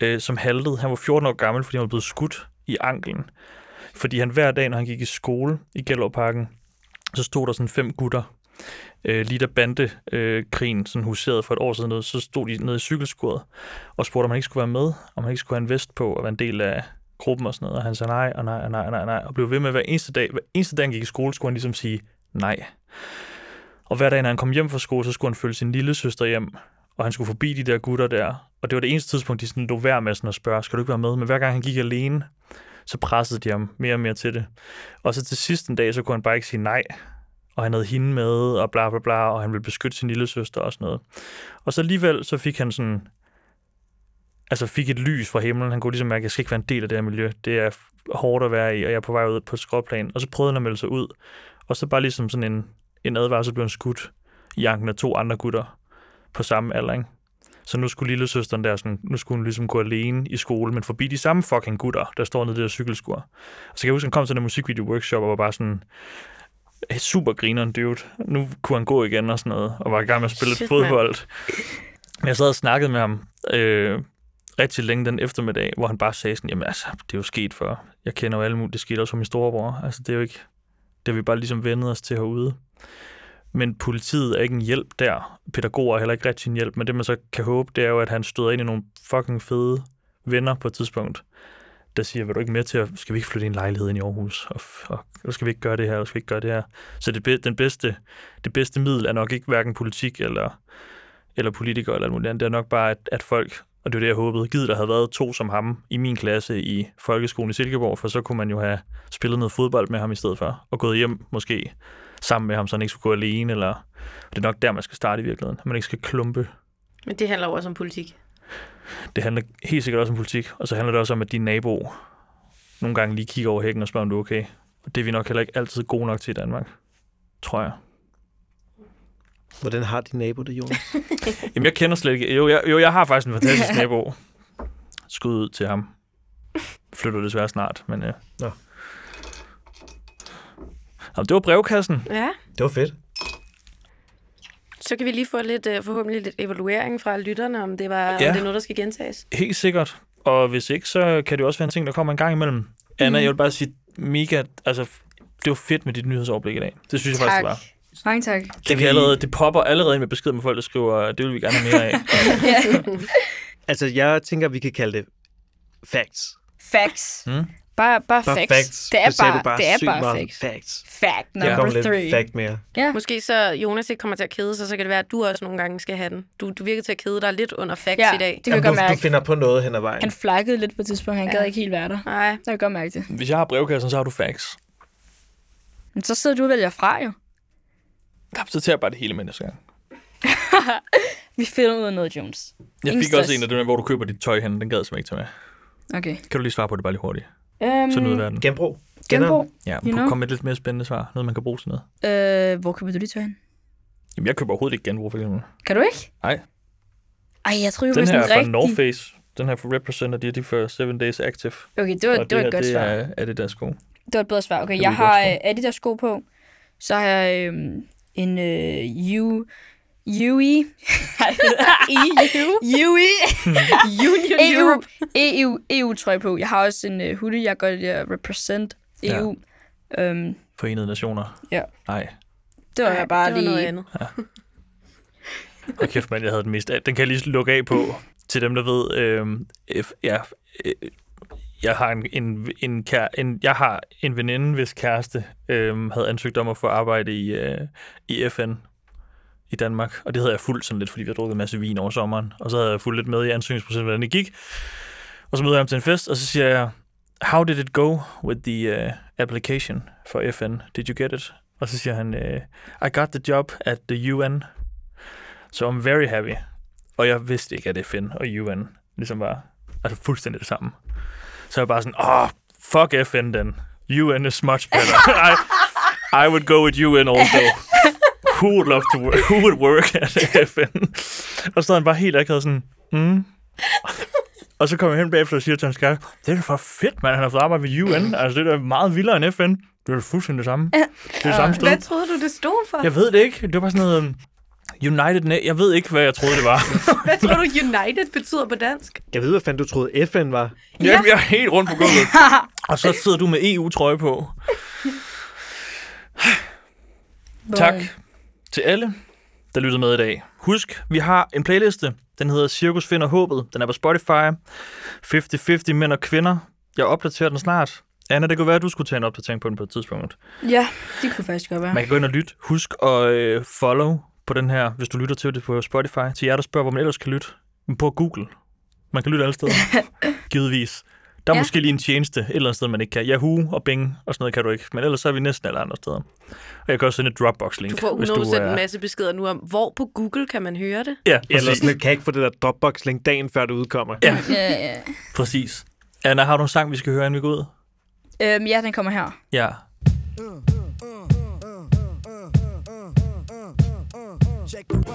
øh, som haltede. Han var 14 år gammel, fordi han var blevet skudt i anklen. Fordi han hver dag, når han gik i skole i Gellerparken, så stod der sådan fem gutter, øh, lige da bandekrigen øh, sådan huserede for et år siden, så stod de nede i cykelskuret og spurgte, om han ikke skulle være med, om han ikke skulle have en vest på og være en del af gruppen og sådan noget. Og han sagde nej, og nej, og nej, og nej, nej, og blev ved med hver eneste dag. Hver eneste dag, han gik i skole, skulle han ligesom sige nej. Og hver dag, når han kom hjem fra skole, så skulle han følge sin lille søster hjem, og han skulle forbi de der gutter der. Og det var det eneste tidspunkt, de sådan lå værd med sådan at spørge, skal du ikke være med? Men hver gang han gik alene, så pressede de ham mere og mere til det. Og så til sidst en dag, så kunne han bare ikke sige nej. Og han havde hende med, og bla bla bla, og han ville beskytte sin lille søster og sådan noget. Og så alligevel, så fik han sådan altså fik et lys fra himlen. Han kunne ligesom mærke, at jeg skal ikke være en del af det her miljø. Det er hårdt at være i, og jeg er på vej ud på et skråplan. Og så prøvede han at melde sig ud. Og så bare ligesom sådan en, en advarsel blev han skudt i anken af to andre gutter på samme alder, ikke? Så nu skulle lille søsteren der, sådan, nu skulle hun ligesom gå alene i skole, men forbi de samme fucking gutter, der står nede i det der cykelskur. Og så kan jeg huske, han kom til den musikvideo-workshop og var bare sådan, super grineren dude. Nu kunne han gå igen og sådan noget, og var i gang med at spille Shit, fodbold. Men jeg sad og snakkede med ham øh, rigtig længe den eftermiddag, hvor han bare sagde sådan, jamen altså, det er jo sket før. Jeg kender jo alle mulige, det skete også for min storebror. Altså, det er jo ikke, det har vi bare ligesom vendet os til herude. Men politiet er ikke en hjælp der. Pædagoger er heller ikke rigtig en hjælp. Men det, man så kan håbe, det er jo, at han støder ind i nogle fucking fede venner på et tidspunkt, der siger, vil du ikke med til at, skal vi ikke flytte i en lejlighed ind i Aarhus, og, og, og skal vi ikke gøre det her, og skal vi ikke gøre det her. Så det, den bedste, det bedste middel er nok ikke hverken politik eller, eller politikere eller noget andet. Det er nok bare, at, at folk og det var det, jeg håbede. Givet, der havde været to som ham i min klasse i folkeskolen i Silkeborg, for så kunne man jo have spillet noget fodbold med ham i stedet for, og gået hjem måske sammen med ham, så han ikke skulle gå alene, eller det er nok der, man skal starte i virkeligheden, at man ikke skal klumpe. Men det handler også om politik. Det handler helt sikkert også om politik, og så handler det også om, at din nabo nogle gange lige kigger over hækken og spørger, om du er okay. Og det er vi nok heller ikke altid gode nok til i Danmark, tror jeg. Hvordan har din nabo det, Jonas? Jamen, jeg kender slet ikke... Jo, jeg, jo, jeg har faktisk en fantastisk nabo. Skud ud til ham. Flytter desværre snart, men... Ja. Nå. Det var brevkassen. Ja. Det var fedt. Så kan vi lige få lidt, uh, forhåbentlig lidt evaluering fra lytterne, om det, var, ja. om det er noget, der skal gentages. Helt sikkert. Og hvis ikke, så kan det også være en ting, der kommer en gang imellem. Anna, mm. jeg vil bare sige mega... Altså, det var fedt med dit nyhedsoverblik i dag. Det synes tak. jeg faktisk, det var. Mange tak. Det, kan vi... allerede, det popper allerede med besked med folk, der skriver, det vil vi gerne have mere af. ja. altså, jeg tænker, vi kan kalde det facts. Facts. Hmm? Bare, bare, bare facts. facts. Det er bare, det, bare det er bare facts. facts. Fact number ja. three. Fact mere. Ja. Måske så Jonas ikke kommer til at kede sig, så kan det være, at du også nogle gange skal have den. Du, du virker til at kede dig lidt under facts ja, i dag. det kan Jamen, du, mærke. Du finder på noget hen ad vejen. Han flakkede lidt på et tidspunkt. Han ja. gad ikke helt være der. Nej. Det kan godt mærke det. Hvis jeg har brevkassen, så har du facts. Men så sidder du og vælger fra, jo. Så jeg bare det hele med næste gang. vi finder ud af noget, Jones. Jeg Ingen fik stress. også en af dem, hvor du køber dit tøj hen. Den gad jeg simpelthen ikke tage med. Okay. Kan du lige svare på det bare lige hurtigt? Um, Sådan ud af verden. Genbrug. Genbrug. Ja, you know? kom med et lidt mere spændende svar. Noget, man kan bruge til noget. Uh, hvor køber du dit tøj hen? Jamen, jeg køber overhovedet ikke genbrug, for eksempel. Kan du ikke? Nej. Ej, jeg tror jo, Den her er fra North Face. Den her for Representer, de er de for 7 Days Active. Okay, det var, det, det var et godt det svar. er Adidas sko. Det var et bedre svar. Okay, jeg har uh, Adidas sko på. Så har jeg øhm, en øh, U... UE. UE. Union EU. EU, EU trøje på. Jeg har også en uh, hoodie, jeg gør det represent EU. Ja. Øhm, Forenede Nationer. Ja. Nej. det var Ej, jeg bare det var lige... noget andet. Og kæft, mand, jeg havde den mest af. Den kan jeg lige lukke af på, til dem, der ved. Øhm, F, ja, øh, jeg har en, en, en, kær, en, jeg har en veninde, hvis kæreste øhm, havde ansøgt om at få arbejde i, øh, i FN i Danmark. Og det havde jeg fuldt sådan lidt, fordi vi har drukket en masse vin over sommeren. Og så havde jeg fulgt lidt med i ansøgningsprocessen, hvordan det gik. Og så møder jeg ham til en fest, og så siger jeg, How did it go with the uh, application for FN? Did you get it? Og så siger han, uh, I got the job at the UN. So I'm very happy. Og jeg vidste ikke, at FN og UN ligesom var altså fuldstændig det samme. Så jeg var bare sådan, åh, oh, fuck FN den. UN is much better. I, I would go with UN also. Who would love to work? Who would work at FN? Og så stod han bare helt akavet sådan, mm. Og så kom jeg hen bagefter og siger til hans kæreste, det er da for fedt, man. Han har fået arbejde ved UN. Altså, det er da meget vildere end FN. Det er fuldstændig det samme. Det er det samme sted. Hvad troede du, det stod for? Jeg ved det ikke. Det var bare sådan noget... United Na- Jeg ved ikke, hvad jeg troede, det var. Hvad tror du, United betyder på dansk? Jeg ved, hvad fanden du troede FN var. Ja. Jamen, jeg er helt rundt på gulvet. Og så sidder du med EU-trøje på. Tak til alle, der lyttede med i dag. Husk, vi har en playliste. Den hedder Cirkus finder håbet. Den er på Spotify. 50-50 mænd og kvinder. Jeg opdaterer den snart. Anna, det kunne være, at du skulle tage en opdatering på den på et tidspunkt. Ja, det kunne faktisk godt være. Man kan gå ind og lytte. Husk at øh, follow på den her, hvis du lytter til det på Spotify. Til jer, der spørger, hvor man ellers kan lytte. Men På Google. Man kan lytte alle steder. Givetvis. Der er ja. Måske lige en tjeneste et eller andet sted, man ikke kan. Yahoo og Bing og sådan noget kan du ikke. Men ellers så er vi næsten alle andre steder. Og jeg kan også sende et Dropbox-link. Du får hvis 100% er... en masse beskeder nu om, hvor på Google kan man høre det? Ja, Eller præcis. sådan, kan jeg ikke få det der Dropbox-link dagen før det udkommer? Ja, Ja, ja. præcis. Anna, har du en sang, vi skal høre, inden vi går ud? Øhm, ja, den kommer her. Ja. Check the vibe.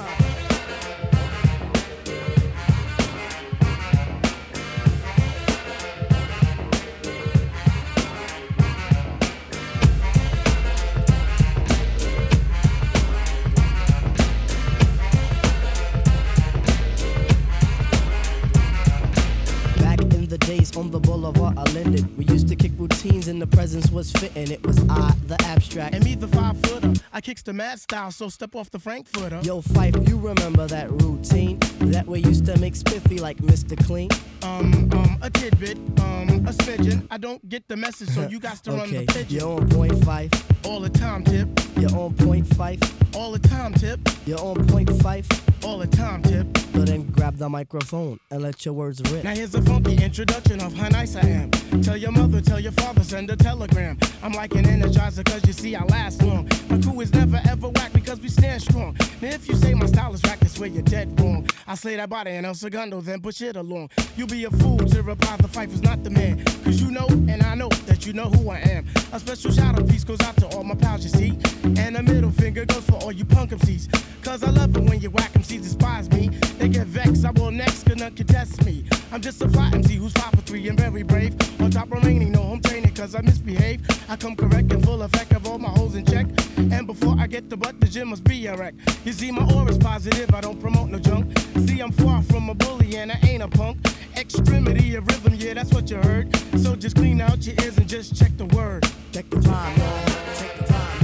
Back in the days on the boulevard I landed. we used to kick routines and the presence was fitting. It was I, the abstract. And me, the five footer. I kicks the mad style, so step off the Frankfurter. Yo, Fife, you remember that routine? That we used to make spiffy like Mr. Clean? Um, um, a tidbit, um, a smidgen. I don't get the message, so you got to run Okay, the pigeon. you're on point Fife. All the time, tip. You're on point Fife. All the time, tip. You're on point Fife. All the time, tip. So then grab the microphone and let your words rip. Now here's a funky introduction of how nice I am. Tell your mother, tell your father, send a telegram. I'm like an energizer, cause you see I last long. My crew is never ever whack because we stand strong. Now if you say my style is whack, that's where you're dead wrong. I slay that body and El Segundo, then push it along. You'll be a fool to reply the fight was not the man. Cause you know, and I know that you know who I am. A special shout out piece goes out to all my pals, you see. And a middle finger goes for all you punk MCs. Cause I love it when you whack MCs despise me. They get vexed, I will next, gonna contest me. I'm just a fly MC who's five for three and very brave. On top remaining, no home training cause I misbehave. I come correct and full effect of all my holes in check. And before I get the butt, the gym must be a wreck. You see, my aura's positive, I don't promote no junk. See, I'm far from a bully and I ain't a punk. Extremity of rhythm, yeah, that's what you heard. So just clean out your ears and just check the word. Check the rhyme, y'all. The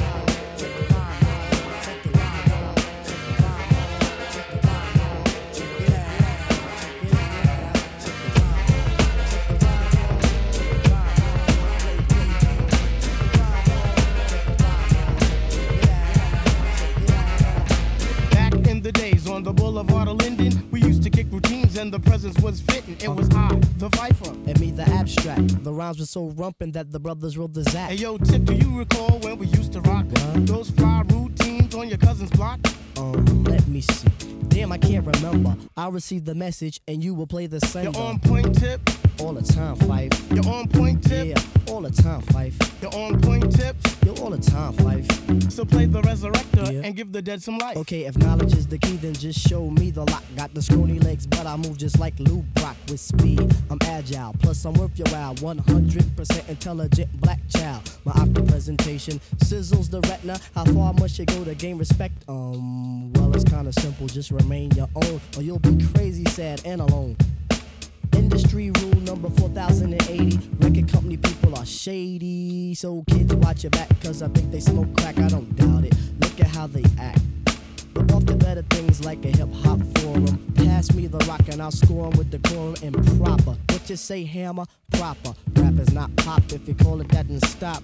rhymes were so rumpin' that the brothers wrote the Hey yo, Tip, do you recall when we used to rock What? those fly routines on your cousin's block? Um, let me see. Damn, I can't remember. I received the message and you will play the same. You're on point, Tip. All the time, Fife. You're on point, Tip. Yeah, all the time, Fife. You're on point, Tip. You're all the time, Fife. So play the resurrector Yeah. and give the dead some life. Okay, if knowledge is the key, then just show me the lock. Got the scrawny legs, but I move just like Lou Brock with speed. I'm agile, plus I'm worth your while. 100% intelligent black child. My optic presentation sizzles the retina. How far must you go to gain respect? Um, Um, well, it's kinda simple. Just remain your own, or you'll be crazy, sad, and alone. Industry rule number 4080. Record company people are shady. So kids watch your back, cause I think they smoke crack. I don't doubt it. Look at how they act. But off the better things like a hip hop forum. Pass me the rock and I'll score 'em with decorum and proper. What you say, hammer? Proper. Rap is not pop. If you call it that, then stop.